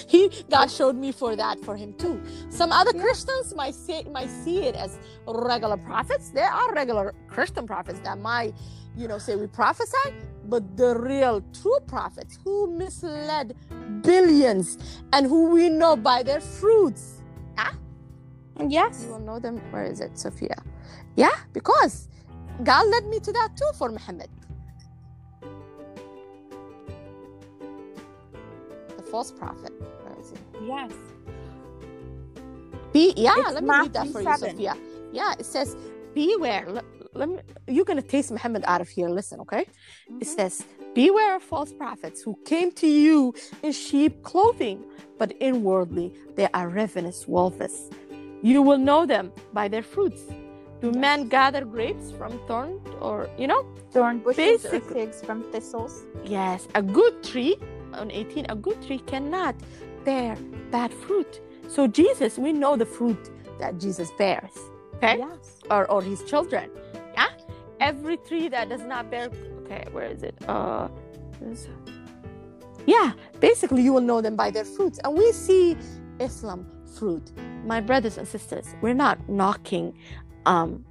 he? God showed me for that for him too. Some other Yeah. Christians might say might see it as regular prophets. There are regular Christian prophets that might, you know, say we prophesy, but the real true prophets who misled billions and who we know by their fruits. And yes. You will know them. Where is it, Sophia? Yeah, because God led me to that too for Muhammad. False prophet. It? Yes. Be yeah, It's let me read that for 7. you, Sophia. Yeah, it says, Beware. Let, let me you're gonna taste Muhammad out of here. Listen, okay? It Mhm. says, Beware of false prophets who came to you in sheep clothing, but inwardly they are ravenous wolves. You will know them by their fruits. Do men gather grapes from thorns or, you know? Thorn bushes or Basically- figs from thistles. Yes, a good tree, on 18, a good tree cannot bear bad fruit. So, Jesus, we know the fruit that Jesus bears, okay? Yes. Or, or his children. Yeah? Every tree that does not bear, okay, where is it? Uh, is- yeah, basically, you will know them by their fruits. And we see Islam fruit. My brothers and sisters, we're not knocking. Um,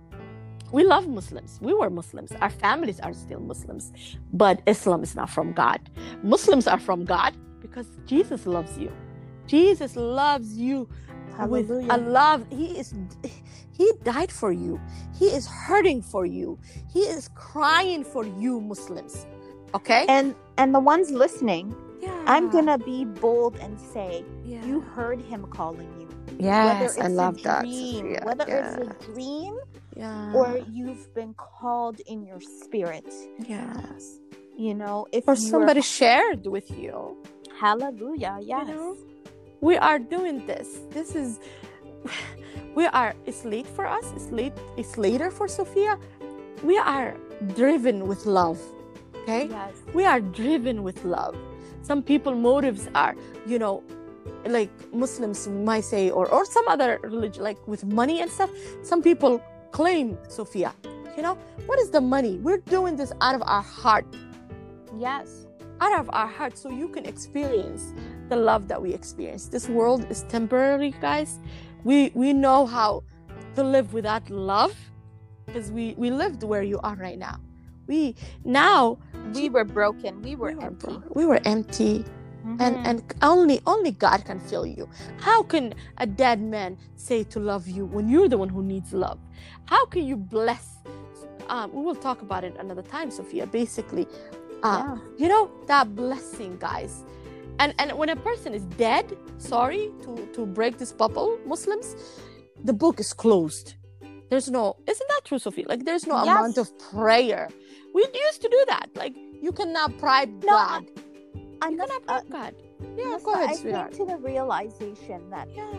we love Muslims. We were Muslims. Our families are still Muslims. But Islam is not from God. Muslims are from God because Jesus loves you. Jesus loves you with a love. He is he died for you. He is hurting for you. He is crying for you, Muslims. Okay? and and the ones listening Yeah. I'm gonna be bold and say, Yeah. you heard him calling you. Yes, I it's love a that. dream, Sophia. whether yeah. it's a dream yeah. or you've been called in your spirit. yes. You know, if Or somebody shared with you. hallelujah, yes. You know, we are doing this. This is we are it's late for us, it's late it's later for Sophia. We are driven with love. Okay? Yes. We are driven with love. Some people motives are, you know, like Muslims might say, or or some other religion, like with money and stuff. Some people claim Sophia. You know, what is the money? We're doing this out of our heart Yes. out of our heart so you can experience the love that we experience this world is temporary guys we we know how to live without love because we we lived where you are right now we now We were broken. We were we were, empty. bro- we were empty and Mhm. and only only god can fill you. How can a dead man say to love you when you're the one who needs love? How can you bless um, we will talk about it another time sophia. Basically uh, yeah. you know that blessing guys. And and when a person is dead sorry to to break this bubble muslims the book is closed. There's no isn't that true sophie like there's no Yes. amount of prayer. We used to do that. Like you cannot bribe No, god I'm cannot uh, yeah go ahead I sweetheart. came to the realization that yeah.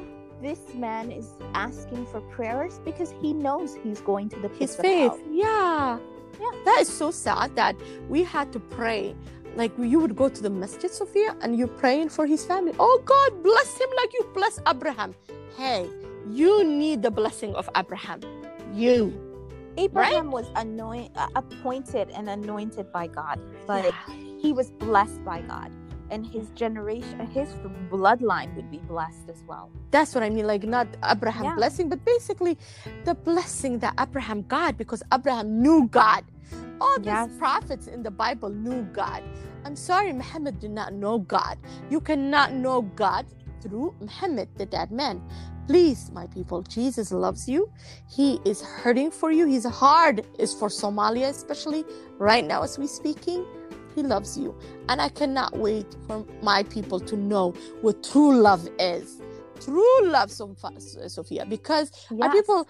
this man is asking for prayers because he knows he's going to the his pits of faith. hell. yeah. Yeah. that is so sad that we had to pray. Like you would go to the masjid sophia and you're praying for his family. Oh god bless him like you bless abraham. Hey you need the blessing of abraham. You. Abraham was anoint, uh, appointed and anointed by God. Like he was blessed by God, and his mm-hmm. generation, his bloodline would be blessed as well. that's what i mean like not abraham Yeah. blessing but basically the blessing that abraham got because abraham knew god. All these prophets in the bible knew god. I'm sorry muhammad did not know god. You cannot know god through muhammad the dead man. Please my people jesus loves you. He is hurting for you. His heart is for somalia especially right now as we speaking he loves you. And i cannot wait for my people to know what true love is. True love sophia because our people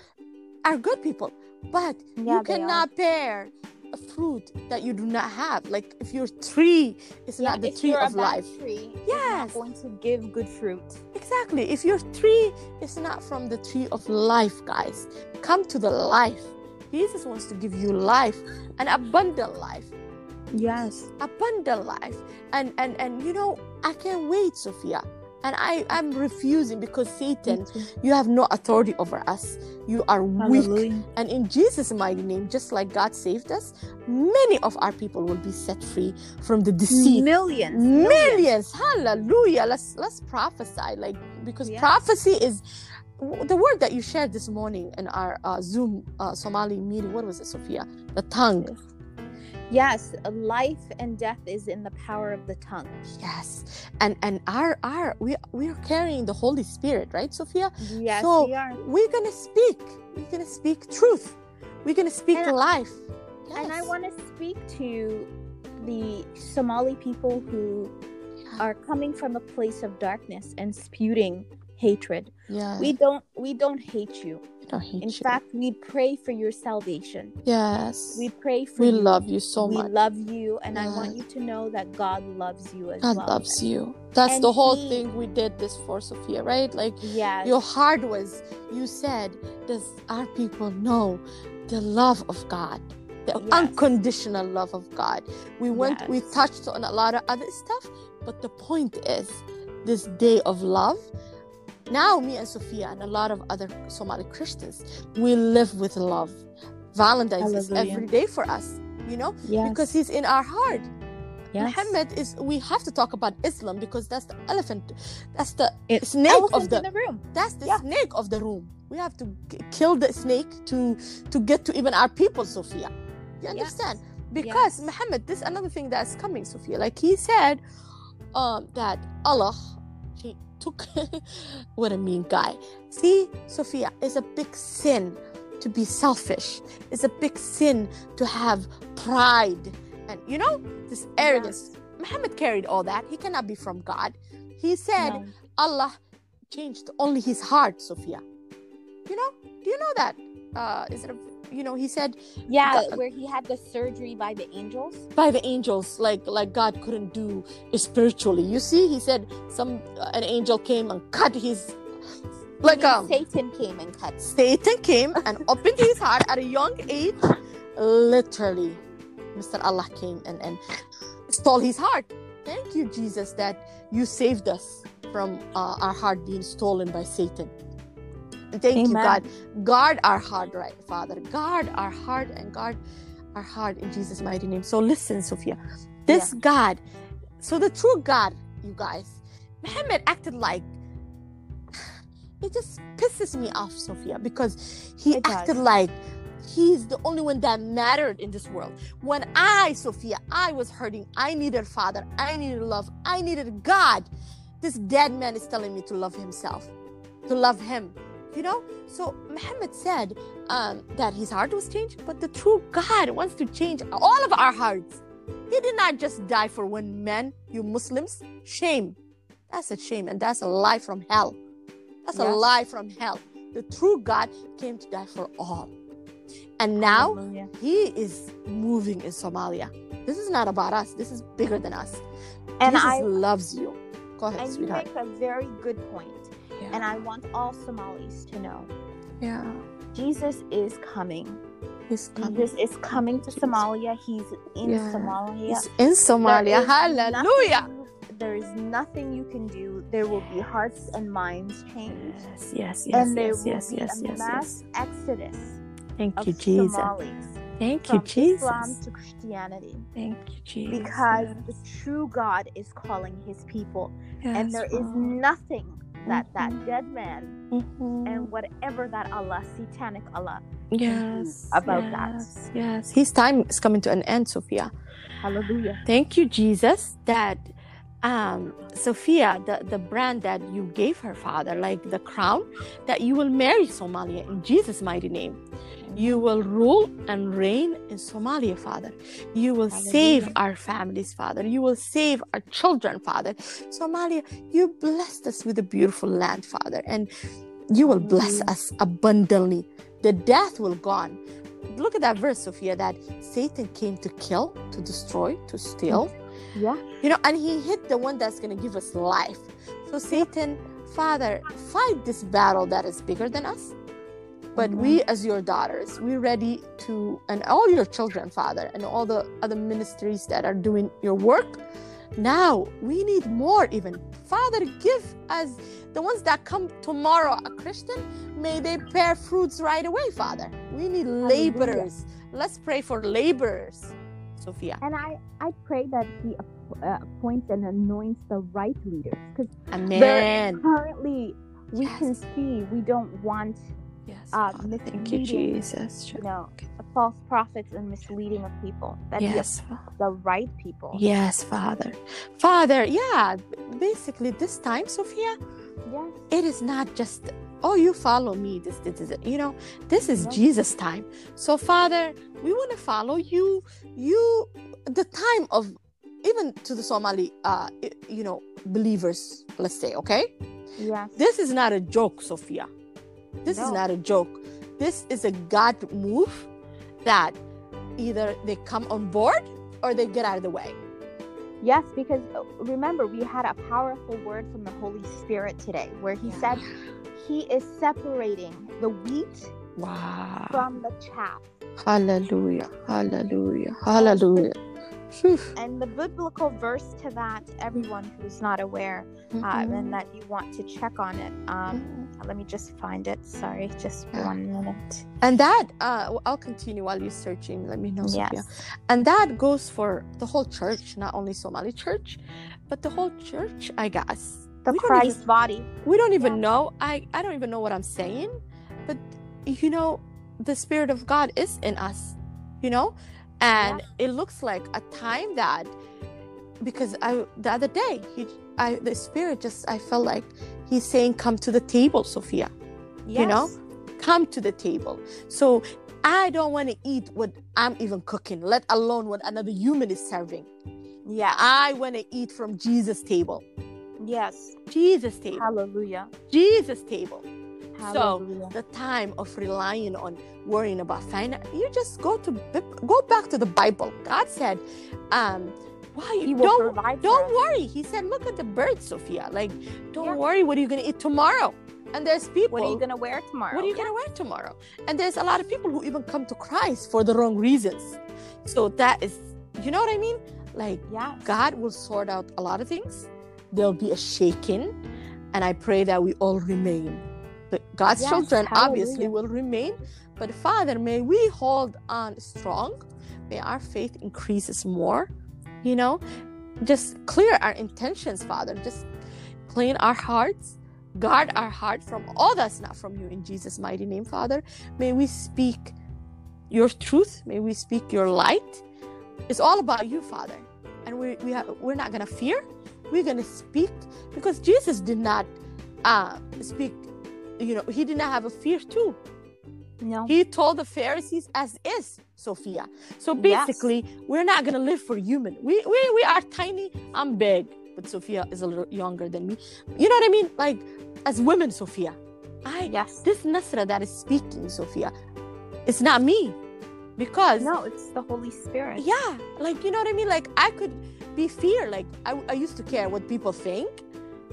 are good people but Yeah, you cannot bear a fruit that you do not have. Like if your tree is Yeah, not the tree of life. tree, it's Yes. going to give good fruit. exactly. If your tree is not from the tree of life guys come to the life. Jesus wants to give you life an abundant life Yes. abundant life. And and and you know i can't wait sophia. And i i'm refusing because satan you have no authority over us. You are weak. Hallelujah. and in jesus mighty name just like god saved us many of our people will be set free from the deceit. Millions. millions. Hallelujah. Let's let's prophesy like because Yes. prophecy is the word that you shared this morning in our uh, zoom uh, somali meeting what was it sophia? The tongue Yes, life and death is in the power of the tongue. yes and and our our we we're carrying the holy spirit right sophia Yes, So- we are. we're gonna speak we're gonna speak truth we're gonna speak And- life And I want to speak to the Somali people who are coming from a place of darkness and spewing hatred. yeah We don't we don't hate you. Don't hate In you. fact, we pray for your salvation. yes We pray for we you. love you so we much We love you and I want you to know that God loves you as god well. God loves you that's And the whole he- thing we did this for sophia right like Yes. your heart was you said does our people know the love of god the Yes. unconditional love of god we went we touched on a lot of other stuff but the point is this day of love now me and sophia and a lot of other somali christians we live with love valentine's is every day for us you know yes. because he's in our heart yes. muhammad is we have to talk about islam because that's the elephant that's the It's snake of the in the room. that's the Yeah. snake of the room. We have to kill the snake to to get to even our people, Sophia. You understand? Because Yes. Muhammad, this is another thing that's coming, Sophia. Like he said, um, that Allah, he took. what a mean guy. See, Sophia, it's a big sin to be selfish. It's a big sin to have pride, and you know this arrogance. Muhammad carried all that. He cannot be from God. He said No. Allah changed only his heart, Sophia. You know? Do you know that? Uh, is it? A, you know, he said Yeah, God- where he had the surgery by the angels. by the angels, like like God couldn't do spiritually. You see, he said some uh, an angel came and cut his like um Satan came and cut. Satan came and opened his heart at a young age. Literally, Mr. Allah came and, and stole his heart. Thank you, Jesus, that you saved us from uh, our heart being stolen by Satan. Thank you, God. Guard our heart, right, Father. Guard our heart and guard our heart in Jesus' mighty name. So listen, Sophia. This God, so the true God, you guys, Muhammad acted like it just pisses me off, Sophia, because he It does. acted like he's the only one that mattered in this world. When I, Sophia, I was hurting, I needed Father, I needed love, I needed God. This dead man is telling me to love himself, to love him. You know, so Muhammad said um, that his heart was changed, but the true God wants to change all of our hearts. He did not just die for one man, you Muslims. Shame. That's a shame, and that's a lie from hell. That's a lie from hell. The true God came to die for all. And now Hallelujah. he is moving in Somalia. This is not about us. This is bigger than us. And Jesus I loves you. Go ahead, and you sweetheart. make a very good point. Yeah. And I want all Somalis to know yeah. Jesus is coming. He's coming. Jesus is coming to. Somalia. He's in Yeah. Somalia. He's in Somalia. Is Hallelujah. nothing- There is nothing you can do. There will be hearts and minds changed. Yes, yes, yes, and there yes, will yes, be yes, a yes, mass yes. exodus Thank of you, Jesus. Somalis Thank you, from Jesus. Islam to Christianity Thank you, Jesus. because the true God is calling his people and Yes, there is Father. nothing that that Mhm. dead man Mhm. and whatever that Allah satanic Allah yes, about that. yes, Yes, his time is coming to an end, Sophia. hallelujah Thank you, Jesus, that um Sophia, the, the brand that you gave her father, like the crown, that you will marry Somalia in Jesus' mighty name. You will rule and reign in Somalia, Father. You will save our families, Father. You will save our children, Father. Somalia, you blessed us with a beautiful land, Father, and you will bless us abundantly. The death will gone. Look at that verse, Sophia, that Satan came to kill, to destroy, to steal. Yeah You know, and he hit the one that's going to give us life. So, Satan, Father, fight this battle that is bigger than us. But Amen. we, mm-hmm. as your daughters, we're ready to, and all your children, Father, and all the other ministries that are doing your work. Now we need more, even. Father, give us the ones that come tomorrow a Christian, may they bear fruits right away, Father. We need laborers. Let's pray for laborers, Sophia. and I I pray that he uh, appoints and anoints the right leaders because currently we can see we don't want Yes. uh. Thank you, Jesus. you know false prophets and misleading of people that Yes. the right people Yes, Father. Father, yeah, basically this time, Sophia, yes it is not just, oh, you follow me, this, this, this. You know, this is. Jesus' time. So, Father, we want to follow you. You, the time of, even to the Somali, uh, you know, believers, let's say, okay? yes This is not a joke, Sophia. This is not a joke. This is a God move that either they come on board or they get out of the way. Yes because uh, remember we had a powerful word from the holy spirit today where he said he is separating the wheat Wow. from the chaff Hallelujah. Hallelujah. Hallelujah. And the biblical verse to that everyone who's not aware um, Mhm. and that you want to check on it um, let me just find it sorry just Yeah. one minute And that, uh, I'll continue while you're searching. Let me know, Sophia. yes And that goes for the whole church, not only Somali church, but the whole church, I guess. the We christ even- body we don't even Yeah. know I, I don't even know what i'm saying but you know the spirit of god is in us you know and it looks like a time that because i the other day he i the spirit just i felt like he's saying come to the table sophia you know come to the table so i don't want to eat what i'm even cooking let alone what another human is serving Yeah. I want to eat from Jesus' table. Yes. Jesus' table. Hallelujah. Jesus' table. So Hallelujah. the time of relying on worrying about finance, you just go to go back to the Bible. God said, um, why He will don't provide don't worry. He said, look at the birds, Sophia. Like, don't Yeah. worry. What are you gonna eat tomorrow? And there's people. What are you gonna wear tomorrow? What are you gonna wear tomorrow? And there's a lot of people who even come to Christ for the wrong reasons. So that is, you know what I mean? Like Yeah. God will sort out a lot of things. There'll be a shaking, and I pray that we all remain. But God's Yes, children obviously will remain. But Father, may we hold on strong. May our faith increases more. You know, just clear our intentions, Father. Just clean our hearts. Guard our heart from all that's not from you in Jesus' mighty name, Father. May we speak your truth. May we speak your light. It's all about you, Father. And we, we ha- we're not to fear. We're to speak because Jesus did not uh, speak, you know, he did not have a fear too. No. He told the Pharisees as is, Sophia. So Yes. basically, we're not gonna live for human. We we we are tiny. I'm big, but Sophia is a little younger than me. You know what I mean? Like as women, Sophia. I yes. this Nasra that is speaking, Sophia, it's not me. Because No, it's the Holy Spirit. yeah, like you know what I mean? Like I could be fear. Like I, I used to care what people think.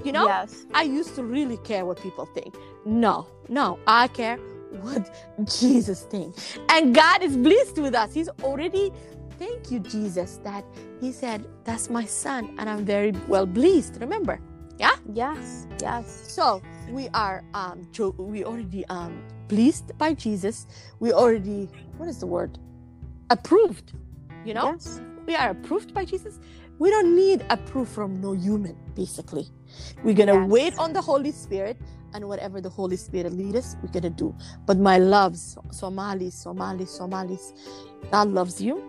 You know? Yes. I used to really care what people think. No, no, I care what Jesus thinks. And God is pleased with us. He's already, thank you, Jesus, that He said, That's my son, and I'm very well pleased. Remember? Yeah? Yes. Yes. So we are um we already um pleased by Jesus. We already what is the word? Approved. You know? Yes. we are approved by Jesus. We don't need approval from no human, basically. We're gonna Yes. wait on the Holy Spirit, and whatever the Holy Spirit lead us, we're gonna do. But my loves, Somalis, Somalis, Somalis, God loves you.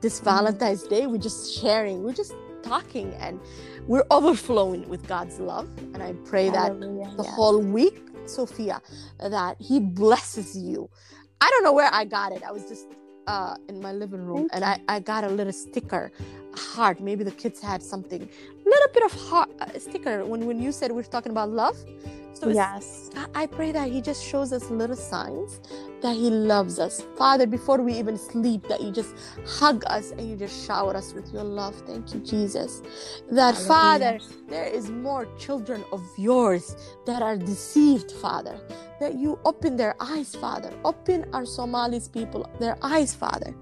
This. Valentine's Day, we're just sharing, we're just talking, and we're overflowing with God's love. And I pray that Hallelujah. the yes. whole week, Sophia, that He blesses you. I don't know where I got it. I was just uh, in my living room and I, I got a little sticker, heart. Maybe the kids had something, little bit of heart uh, sticker when, when you said we're talking about love. So yes. I- I pray that He just shows us little signs that He loves us. Father, before we even sleep, that you just hug us and you just shower us with your love. Thank you, Jesus. That, Hallelujah. Father, there is more children of yours that are deceived, Father. That you open their eyes, Father. Open our Somalis people, their eyes, Father.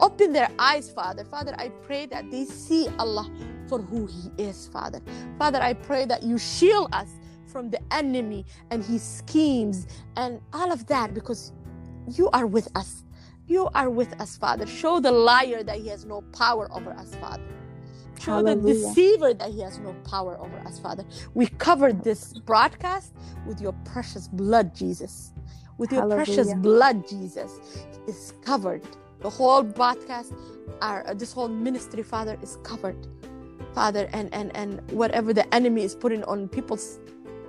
Open their eyes, Father. Father, I pray that they see Allah for who He is, Father. Father, I pray that you shield us from the enemy and his schemes and all of that because you are with us. You are with us, Father. Show the liar that he has no power over us, Father. Show the deceiver that he has no power over us, Father. We covered this broadcast with your precious blood, Jesus. With your precious blood, Jesus is covered. The whole broadcast, our uh, this whole ministry, Father, is covered. Father, and and and whatever the enemy is putting on people's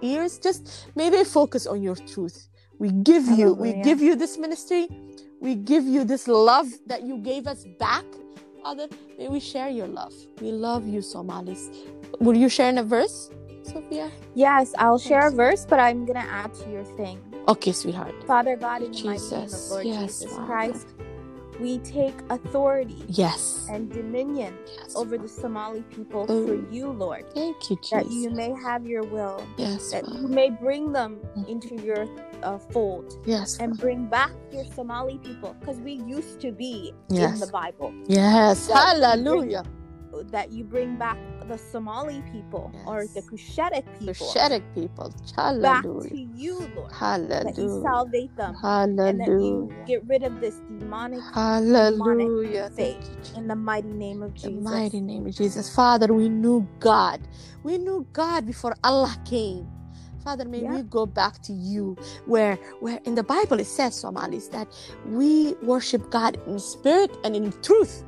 ears, just may they focus on your truth. We give you, we give you this ministry, we give you this love that you gave us back. Father, may we share your love. We love you, Somalis. Will you share in a verse, Sophia? Yes. I'll share a verse, but I'm gonna add to your thing. Okay, sweetheart. Father God, in the mighty name of Jesus. Lord Yes, Jesus Father. Christ, we take authority Yes. and dominion yes. over the Somali people Oh. for you, Lord. Thank you, Jesus. That you may have your will, yes, that Father. you may bring them into your uh, fold yes, and Father. bring back your Somali people because we used to be Yes. in the Bible. yes. that you bring- Hallelujah. That you bring back the Somali people or the Yes. Cushitic The people Shedek people. back to you, Lord. That you Hallelujah. salvate them Hallelujah. and that you get rid of this demonic Hallelujah. faith Thank you, in the mighty name of In the Jesus. mighty name of Jesus. Father, we knew God. We knew God before Allah came. Father, may Yeah. we go back to you where where in the Bible it says, Somalis, that we worship God in spirit and in truth.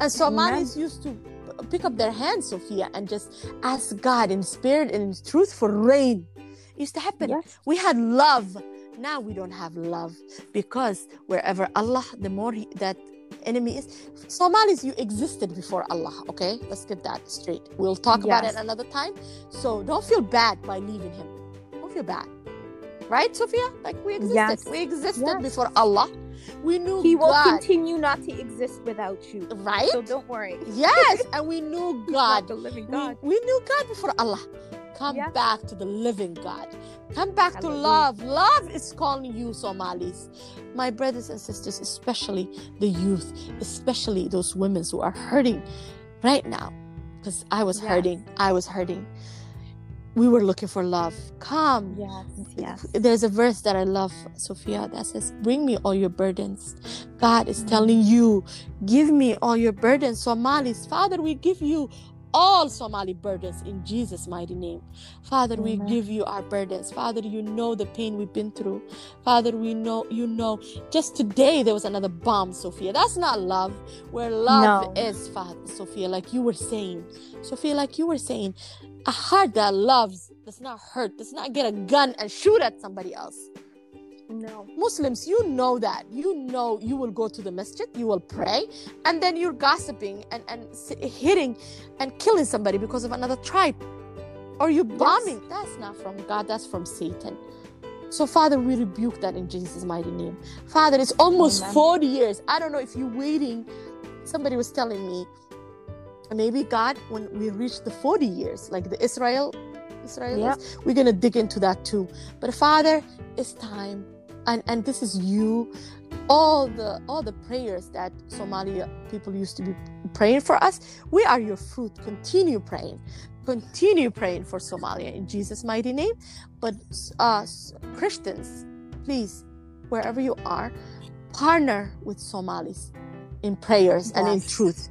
And Somalis used to pick up their hands, Sophia, and just ask God in spirit and in truth for rain. It used to happen. Yes. We had love. Now we don't have love because wherever Allah, the more he, that enemy is. Somalis, you existed before Allah, okay? Let's get that straight. We'll talk about it another time. So don't feel bad by leaving him. Don't feel bad. Right, Sophia? Like we existed. Yes. We existed Yes. before Allah. We knew God He will God. continue not to exist without you. Right? So don't worry. yes, and we knew God. the living We, God. we knew God before Allah. Come Yes. back to the living God. Come back to love. Love is calling you, Somalis. My brothers and sisters, especially the youth, especially those women who are hurting right now. Because I was hurting. I was hurting. We were looking for love. Come. Yes, yes. There's a verse that I love, Sophia, that says, Bring me all your burdens. God is telling mm. you, Give me all your burdens, Somalis. Father, we give you all Somali burdens in Jesus' mighty name. Father, we Amen. give you our burdens. Father, you know the pain we've been through. Father, we know, you know, just today there was another bomb, Sophia. That's not love. Where love No. is, Father, Sophia, like you were saying. Sophia, like you were saying, a heart that loves does not hurt, does not get a gun and shoot at somebody else. No. Muslims, you know that. You know you will go to the masjid, you will pray, and then you're gossiping and, and hitting and killing somebody because of another tribe. Or you bombing. That's not from God, that's from Satan. So, Father, we rebuke that in Jesus' mighty name. Father, it's almost Amen. 40 years. I don't know if you're waiting. Somebody was telling me, maybe God, when we reach the 40 years, like the Israel, Israelis, we're gonna dig into that too. But Father, it's time, and and this is you. All the all the prayers that Somalia people used to be praying for us, we are your fruit. Continue praying, continue praying for Somalia in Jesus' mighty name. But uh, Christians, please, wherever you are, partner with Somalis in prayers and in truth.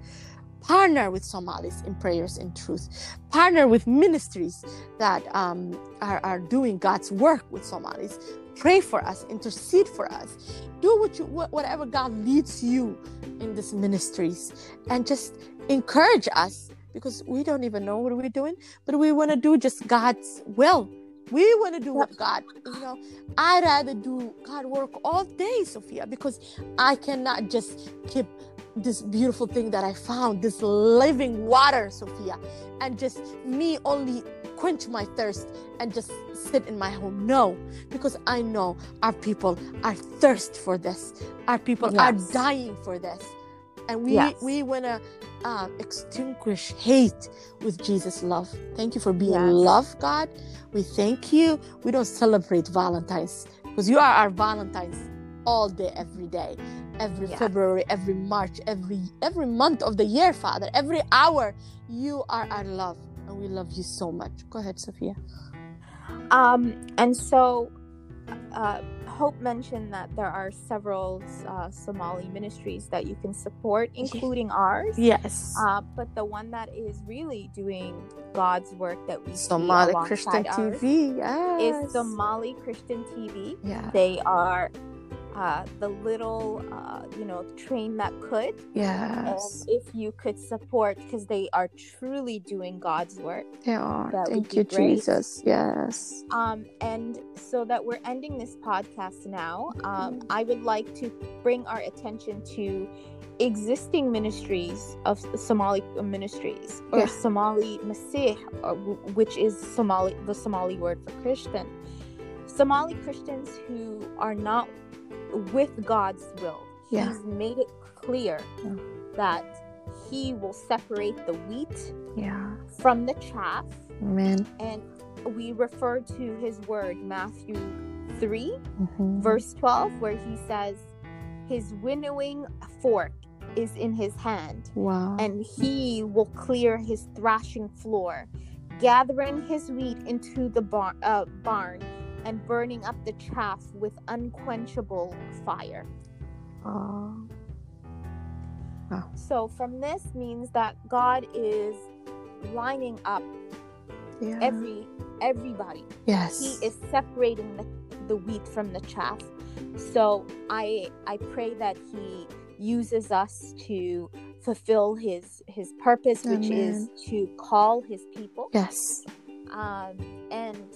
Partner with Somalis in prayers and truth. Partner with ministries that um, are, are doing God's work with Somalis. Pray for us, intercede for us. Do what you whatever God leads you in these ministries, and just encourage us because we don't even know what we're doing, but we want to do just God's will. We want to do what God, you know. I'd rather do God work all day, Sophia, because I cannot just keep this beautiful thing that I found, this living water, Sophia, and just me only quench my thirst and just sit in my home. No, because I know our people are thirst for this. Our people Yes. are dying for this, and we Yes. we wanna um, extinguish hate with Jesus' love. Thank you for being Yes. love, God. We thank you. We don't celebrate Valentine's because you are our Valentine's all day, every day, every. February, every March, every every month of the year, Father, every hour. You are our love, and we love you so much. Go ahead, Sophia. Um, and so, uh, Hope mentioned that there are several uh, Somali ministries that you can support, including ours. Yes. Uh, but the one that is really doing God's work that we Somali see Christian TV. Yes. is Somali Christian TV. Yeah. They are uh, the little, uh, you know, train that could. And Yes. if you could support, because they are truly doing God's work. They are. Thank you, great. Jesus. Yes. Um, and so that we're ending this podcast now, um, Mhm. I would like to bring our attention to existing ministries of Somali ministries or Yeah. Somali Masih, or, which is Somali the Somali word for Christian. Somali Christians who are not with God's will. Yeah. He's made it clear Yeah. that He will separate the wheat Yeah. from the chaff Amen. and we refer to his word matthew 3 Mhm. verse 12 where he says his winnowing fork is in his hand Wow. and he will clear his thrashing floor gathering his wheat into the bar- uh, barn and burning up the chaff with unquenchable fire Oh. so from this means that god is lining up Yeah. every everybody yes. he is separating the, the wheat from the chaff so i i pray that he uses us to fulfill his his purpose which is to call his people Yes. um and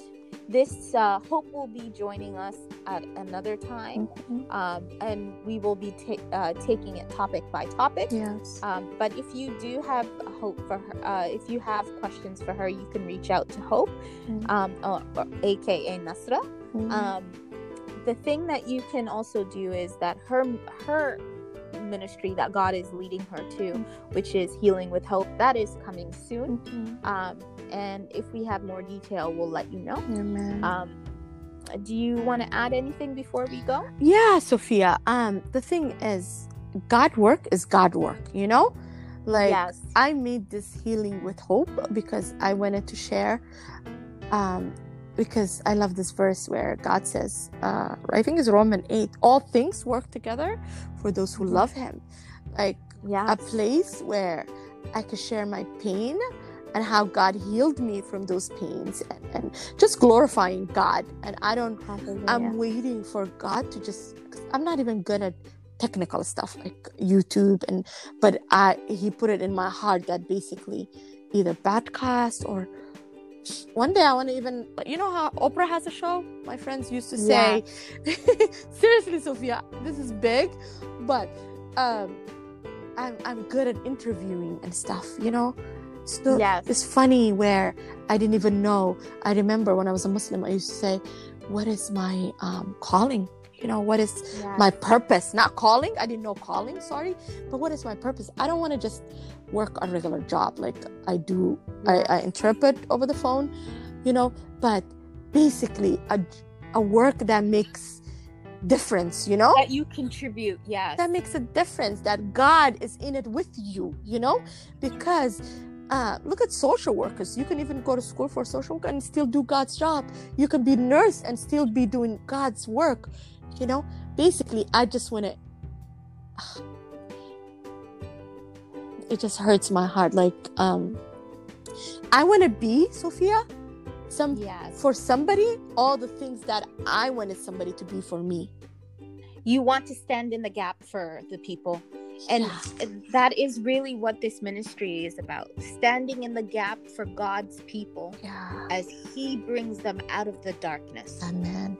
this uh, Hope will be joining us at another time, Mhm. um, and we will be ta- uh, taking it topic by topic. Yes. Um, but if you do have hope for her, uh, if you have questions for her, you can reach out to Hope, Mhm. um, or, or AKA Nasra. Mhm. Um, the thing that you can also do is that her her ministry that God is leading her to, which is Healing with Hope, that is coming soon. Mhm. Um, and if we have more detail, we'll let you know. Amen. Um, do you want to add anything before we go? yeah sophia um the thing is god work is god work you know like yes. i made this healing with hope because i wanted to share um because i love this verse where god says uh i think it's roman 8 all things work together for those who love him like a place where i could share my pain and how god healed me from those pains and, and just glorifying god and i don't Hallelujah. I'm waiting for God to just. I'm not even good at technical stuff like YouTube, and but I He put it in my heart that basically either podcast or one day I want to even you know how Oprah has a show. My friends used to say, seriously, Sophia, this is big, but um, I'm I'm good at interviewing and stuff. You know. So Yes. it's funny where I didn't even know. I remember when I was a Muslim, I used to say, what is my um, calling you know what is Yes. my purpose not calling i didn't know calling sorry but what is my purpose i don't want to just work a regular job. Like i do I, I interpret over the phone you know but basically a, a work that makes difference you know? That you contribute. yeah that makes a difference that god is in it with you you know? Because uh, look at social workers. You can even go to school for social work and still do god's job. You can be nurse and still be doing god's work you know? Basically i just want to it just hurts my heart like um i want to be sophia some yes. for somebody all the things that i wanted somebody to be for me You want to stand in the gap for the people. And Yeah. that is really what this ministry is about standing in the gap for God's people yeah as He brings them out of the darkness. Amen.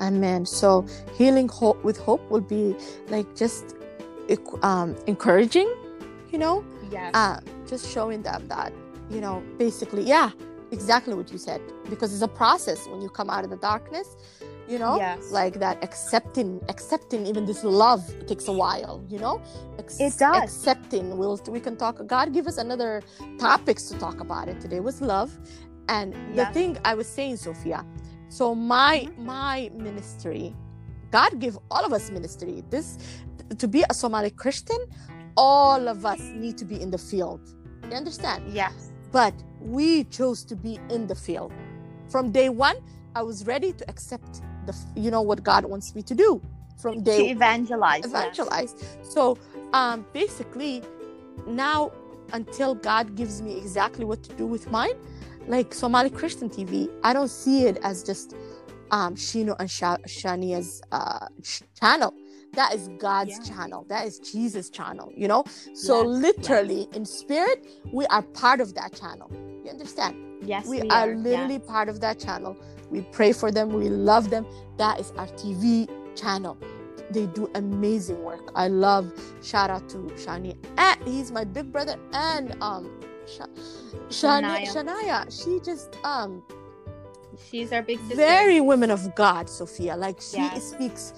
Amen. So healing hope with hope will be like just um, encouraging, you know, yeah uh, just showing them that, you know, basically, yeah, exactly what you said. Because it's a process when you come out of the darkness, you know, Yes. like that accepting, accepting even this love takes a while, you know, Ex- It does. Accepting. We'll we can talk. God give us another topics to talk about it. Today was love, and the thing I was saying, Sophia. So my Mm-hmm. my ministry, God give all of us ministry. This to be a Somali Christian, all of us need to be in the field. You understand? yes. But we chose to be in the field. From day one, I was ready to accept the you know what God wants me to do. From day To day evangelize. yes. evangelize. So um, basically, now until God gives me exactly what to do with mine, like Somali Christian TV, I don't see it as just um, Shino and Sha- Shania's uh, ch- channel. That is God's Yeah. channel. That is Jesus' channel. You know. So Yes, literally, in spirit, we are part of that channel. You understand? Yes. we, We, are, literally part of that channel we pray for them we love them that is our tv channel they do amazing work i love shout out to shani and he's my big brother and um Sha- shania Shania. shania she just um She's our big sister. very women of god sophia like she Yes. speaks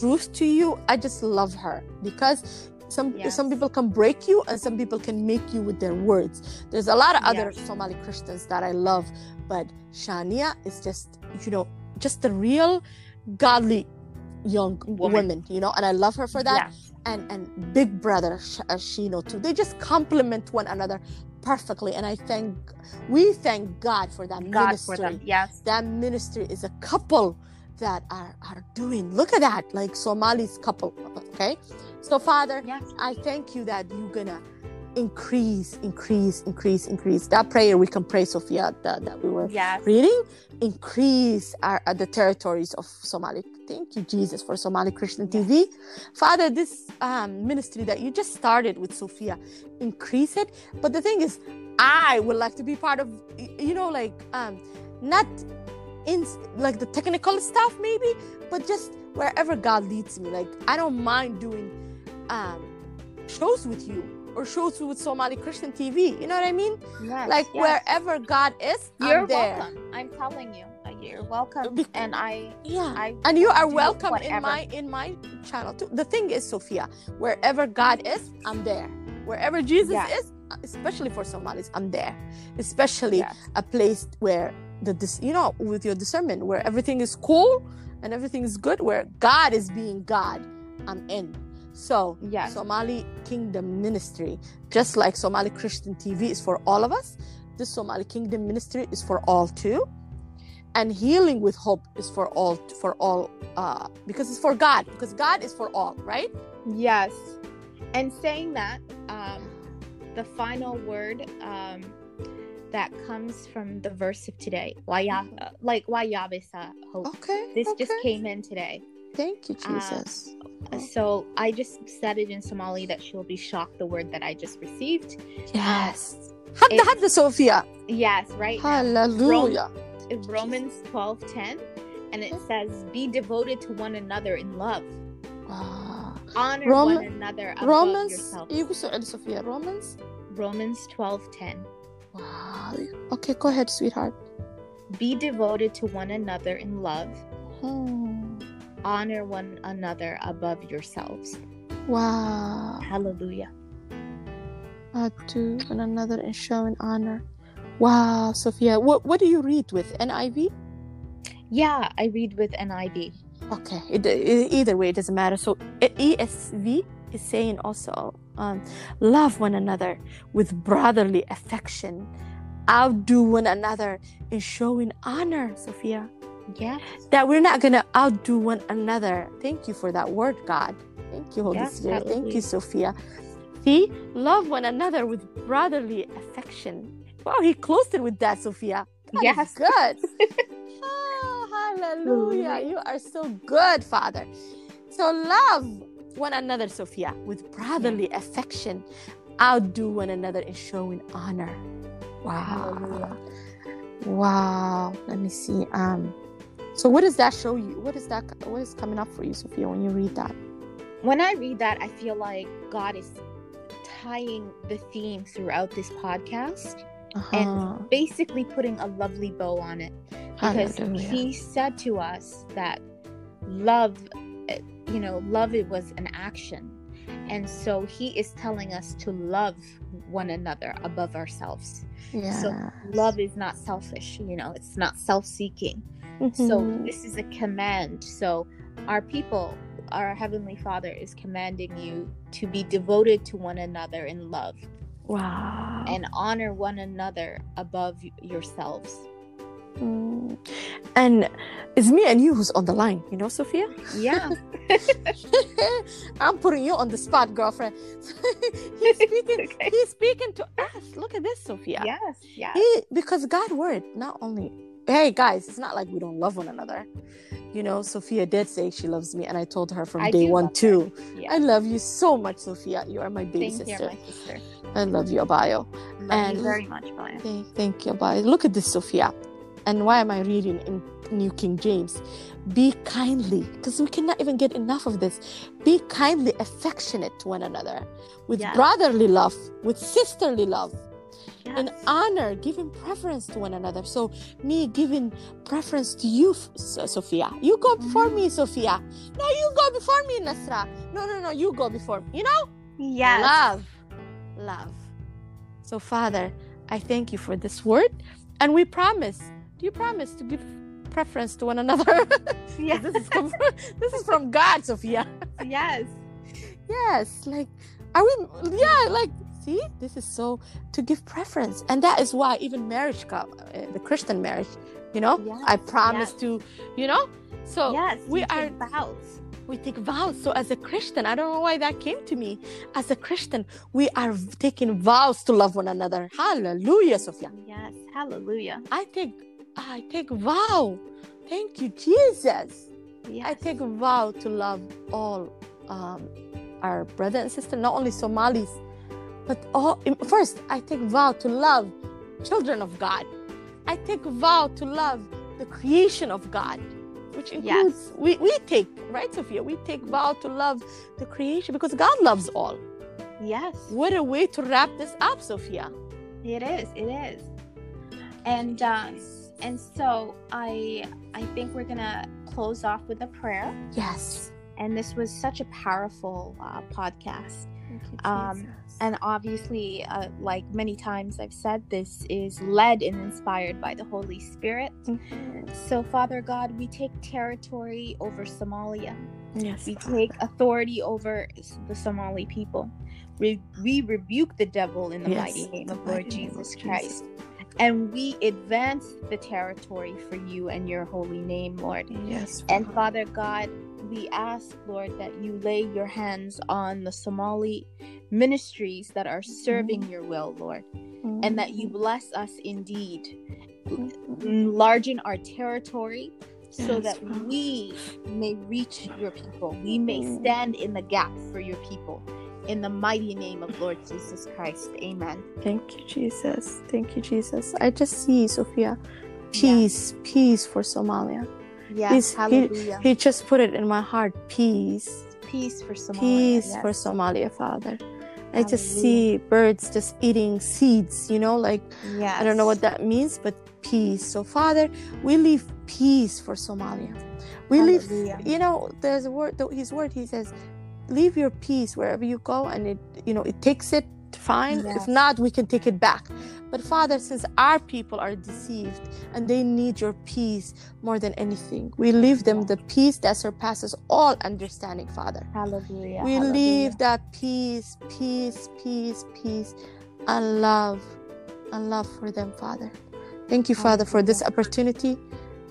truth to you i just love her because some Yes. some people can break you and some people can make you with their words there's a lot of other Yes. somali christians that i love but shania is just you know just a real godly young Woman. you know and i love her for that Yes. and and big brother uh, Shino too. They just complement one another perfectly, and I thank we thank God for that God ministry. for them. Yes. That ministry is a couple that are are doing. Look at that, like Somali's couple. Okay, so Father, Yes. I thank you that you're gonna increase, increase, increase, increase. That prayer we can pray, Sophia, that, that we were Yes. reading increase our, uh, the territories of Somali. Thank you, Jesus, for Somali Christian TV. Father, this um, ministry that you just started with Sophia, increase it. But the thing is, I would like to be part of, you know, like um, not in like the technical stuff maybe, but just wherever God leads me. Like I don't mind doing um shows with you or shows with Somali Christian TV. You know what I mean? Yes, Like yes. wherever God is, you're I'm there. welcome. I'm telling you, you're welcome, and I, Yeah. I and you are welcome in my in my channel too. The thing is, Sophia, wherever God is, I'm there. Wherever Jesus is, especially for Somalis, I'm there. Especially Yes. a place where the dis- you know with your discernment, where everything is cool and everything is good, where God is being God, I'm in. So Yes. Somali Kingdom Ministry, just like Somali Christian TV is for all of us, this Somali Kingdom Ministry is for all too. And healing with hope is for all for all uh because it's for God, because God is for all, right? Yes. And saying that, um, the final word um, that comes from the verse of today. Waya, mm-hmm. like Wayabesa hope. Okay. This okay. just came in today. Thank you, um, Jesus. Uh, so I just said it in Somali that she'll be shocked the word that I just received. Yes. Um, hadda hadda Sophia. Yes, right. Hallelujah. Now, Romans 12 10, and it says, Be devoted to one another in love. Ah. Honor Rom- one another. Romans, Sophia. Romans. Romans 12 10 wow okay go ahead sweetheart Be devoted to one another in love. Hmm. Honor one another above yourselves. wow Hallelujah. uh, to one another and show in showing honor wow Sophia what what do you read with NIV Yeah, I read with NIV. okay it, it- either way it doesn't matter so ESV is saying also um, love one another with brotherly affection outdo one another in showing honor Sophia Yes. that we're not gonna outdo one another. Thank you for that word, God. Thank you, Holy Yes, Spirit. Thank you, Sophia. See, love one another with brotherly affection. Wow, he closed it with that, Sophia. That Yes. good. oh. Hallelujah. You are so good, Father. So love one another, Sophia, with brotherly affection. Outdo one another in showing honor. Wow. Hallelujah. Wow. Let me see. Um so what does that show you? What is that what is coming up for you, Sophia, when you read that? When I read that, I feel like God is tying the theme throughout this podcast Uh-huh. and basically putting a lovely bow on it. Because Hallelujah. He said to us that love, you know, love it was an action. And so He is telling us to love one another above ourselves. yeah. So love is not selfish, you know, it's not self seeking. So Mhm. this is a command. So our people, our heavenly Father is commanding you to be devoted to one another in love wow. and honor one another above yourselves. Mm. And it's me and you who's on the line, you know, Sophia? Yeah. I'm putting you on the spot, girlfriend. he's speaking Okay. he's speaking to us. Look at this, Sophia. yes. He, because God word not only hey guys, it's not like we don't love one another. You know, Sophia did say she loves me, and I told her from I day one too. Yeah. I love you so much, Sophia. You are my baby Thank you, sister. my sister. I love you, Abayo. Love And- you very much. Thank, thank you, Abayo. Look at this, Sophia. And why am I reading in New King James? Be kindly, because we cannot even get enough of this. Be kindly affectionate to one another with Yes. brotherly love, with sisterly love in Yes. honor, giving preference to one another. So, me giving preference to you, Sophia. You go before me, mm-hmm. Sophia. No, you go before me, Nasra. No, no, no, you go before me. You know? Yes. Love. Love. So, Father, I thank you for this word. And we promise, do you promise to give preference to one another? Yes. this, is from, this is from God, Sophia. yes. Yes, like are we? Yeah, like see, this is so to give preference, and that is why even marriage, uh, the Christian marriage, you know, Yes, I promise yes. to, you know, so yes. we you are vows. we take vows. So as a Christian, I don't know why that came to me. As a Christian, we are taking vows to love one another. Hallelujah, Sophia. Yes. Hallelujah. I take, I take vow. Thank you, Jesus. Yes. I take vow to love all um, our brother and sister, not only Somalis, but all. First, I take vow to love children of God. I take vow to love the creation of God, which includes yes. we, we take, right, Sophia? We take vow to love the creation because God loves all. Yes. What a way to wrap this up, Sophia. It is, it is. And um and so I I think we're gonna close off with a prayer. Yes. And this was such a powerful uh, podcast. Um, and obviously, uh, like many times I've said, this is led and inspired by the Holy Spirit. Mm-hmm. So, Father God, we take territory over Somalia. Yes. We Father. take authority over the Somali people. We, we rebuke the devil in the yes, mighty name of Lord Jesus Christ. Jesus. And we advance the territory for you and your holy name, Lord. Yes. And Father God, we ask, Lord, that you lay your hands on the Somali ministries that are serving mm-hmm. your will, Lord, mm-hmm. and that you bless us indeed. Mm-hmm. Enlarging our territory so that we may reach your people. We may mm. stand in the gap for your people. In the mighty name of Lord Jesus Christ. Amen. Thank you, Jesus. Thank you, Jesus. I just see, Sophia, peace, yeah. peace for Somalia. Yes, hallelujah. He, he just put it in my heart, peace. Peace for Somalia. Peace yes. for Somalia, Father. I just see birds just eating seeds, you know, like yes. I don't know what that means, but peace. So, Father, we leave peace for Somalia. We Hallelujah. leave, you know, there's a word, his word, he says, leave your peace wherever you go, and it, you know, it takes it fine. Yes. If not, we can take it back. But Father, since our people are deceived and they need your peace more than anything, we leave them the peace that surpasses all understanding, Father. Hallelujah. We Hallelujah. leave that peace, peace, peace, peace, and love, and love for them, Father. Thank you, Father, for this opportunity.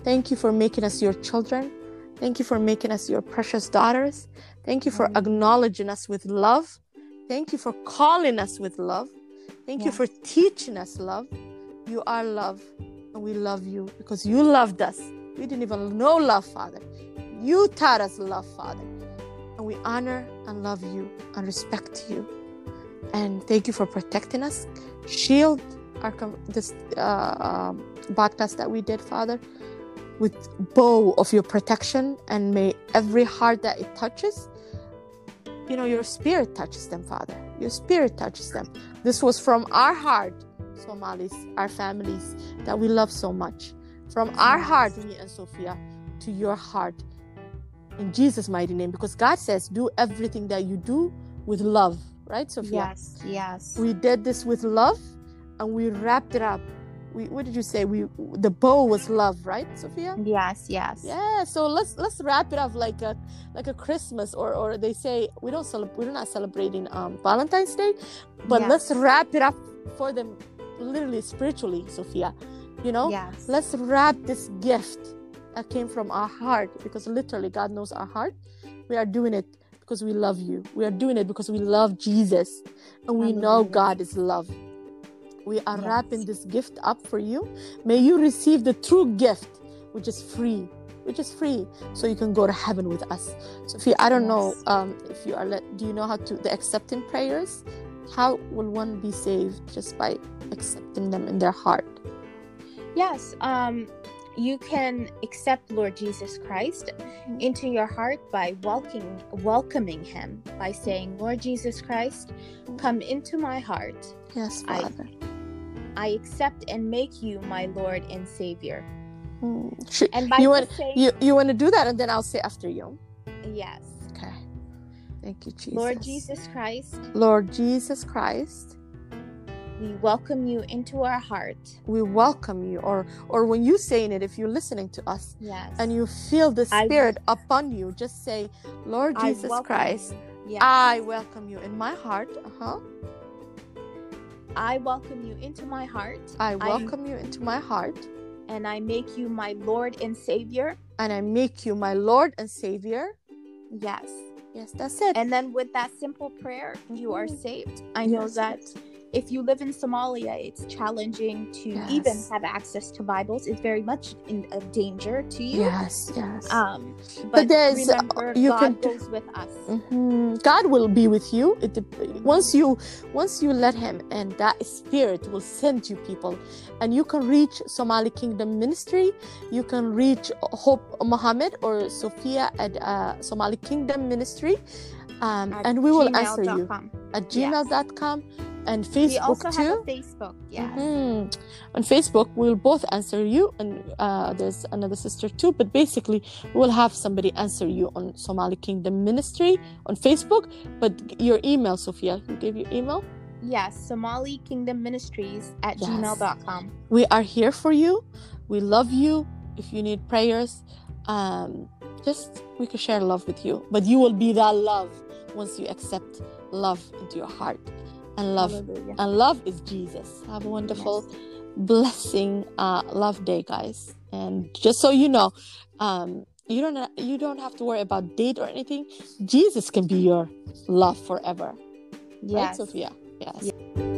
Thank you for making us your children. Thank you for making us your precious daughters. Thank you for acknowledging us with love. Thank you for calling us with love. Thank yeah. you for teaching us love. You are love, and we love you because you loved us. We didn't even know love, Father. You taught us love, Father. And we honor and love you and respect you. And thank you for protecting us. Shield our this uh, podcast that we did, Father, with bow of your protection. And may every heart that it touches you know, your spirit touches them, Father. Your spirit touches them. This was from our heart, Somalis, our families that we love so much. From our heart, me and Sophia, to your heart. In Jesus' mighty name. Because God says, do everything that you do with love. Right, Sophia? Yes, yes. We did this with love and we wrapped it up we what did you say? We the bow was love right sophia? Yes yes. Yeah so let's let's wrap it up like a like a christmas or or they say we don't celebrate we're not celebrating um valentine's day but yes. let's wrap it up for them literally spiritually sophia you know? Yes. let's wrap this gift that came from our heart because literally god knows our heart. We are doing it because we love you. We are doing it because we love jesus and we know god is love we are yes. wrapping this gift up for you. May you receive the true gift, which is free, which is free, so you can go to heaven with us. Sophie, I don't yes. know um, if you are. Let, do you know how to the accepting prayers? How will one be saved just by accepting them in their heart? Yes. Um, you can accept Lord Jesus Christ into your heart by welcoming welcoming him by saying, Lord Jesus Christ, come into my heart. Yes, Father. I, I accept and make you my Lord and Savior. Hmm. And by you want you you want to do that, and then I'll say after you. Yes. Okay. Thank you, Jesus. Lord Jesus Christ. Lord Jesus Christ. We welcome you into our heart. We welcome you, or or when you saying it, if you're listening to us, yes, and you feel the Spirit I, upon you, just say, Lord Jesus Christ, yes. I welcome you in my heart. Uh huh I welcome you into my heart. I welcome I, you into my heart. And I make you my Lord and Savior. And I make you my Lord and Savior. Yes. Yes, that's it. And then with that simple prayer, you are saved. I know that if you live in Somalia, it's challenging to Yes. even have access to Bibles. It's very much in a danger to you. Yes, yes. Um, but, But there's- remember, you God can- goes with us. Mhm. God will be with you. It, once you once you let Him, and that Spirit will send you people, and you can reach Somali Kingdom Ministry. You can reach Hope Muhammad or Sophia at uh, Somali Kingdom Ministry, um, and we will answer you gmail.com. at Yes. And We Facebook also too. have a Facebook. Yes. Mhm. On Facebook, we'll both answer you, and uh, there's another sister too. But basically, we'll have somebody answer you on Somali Kingdom Ministry on Facebook. But your email, Sophia, who gave you email? Yes. Somali Kingdom Ministries at Yes. gmail.com. We are here for you. We love you. If you need prayers, um, just we can share love with you. But you will be that love once you accept love into your heart, and love Hallelujah. and love is Jesus. Have a wonderful, blessing, uh, love day, guys. And just so you know, um, you don't you don't have to worry about date or anything. Jesus can be your love forever. Right, Yes. Sophia? Yes. Yes.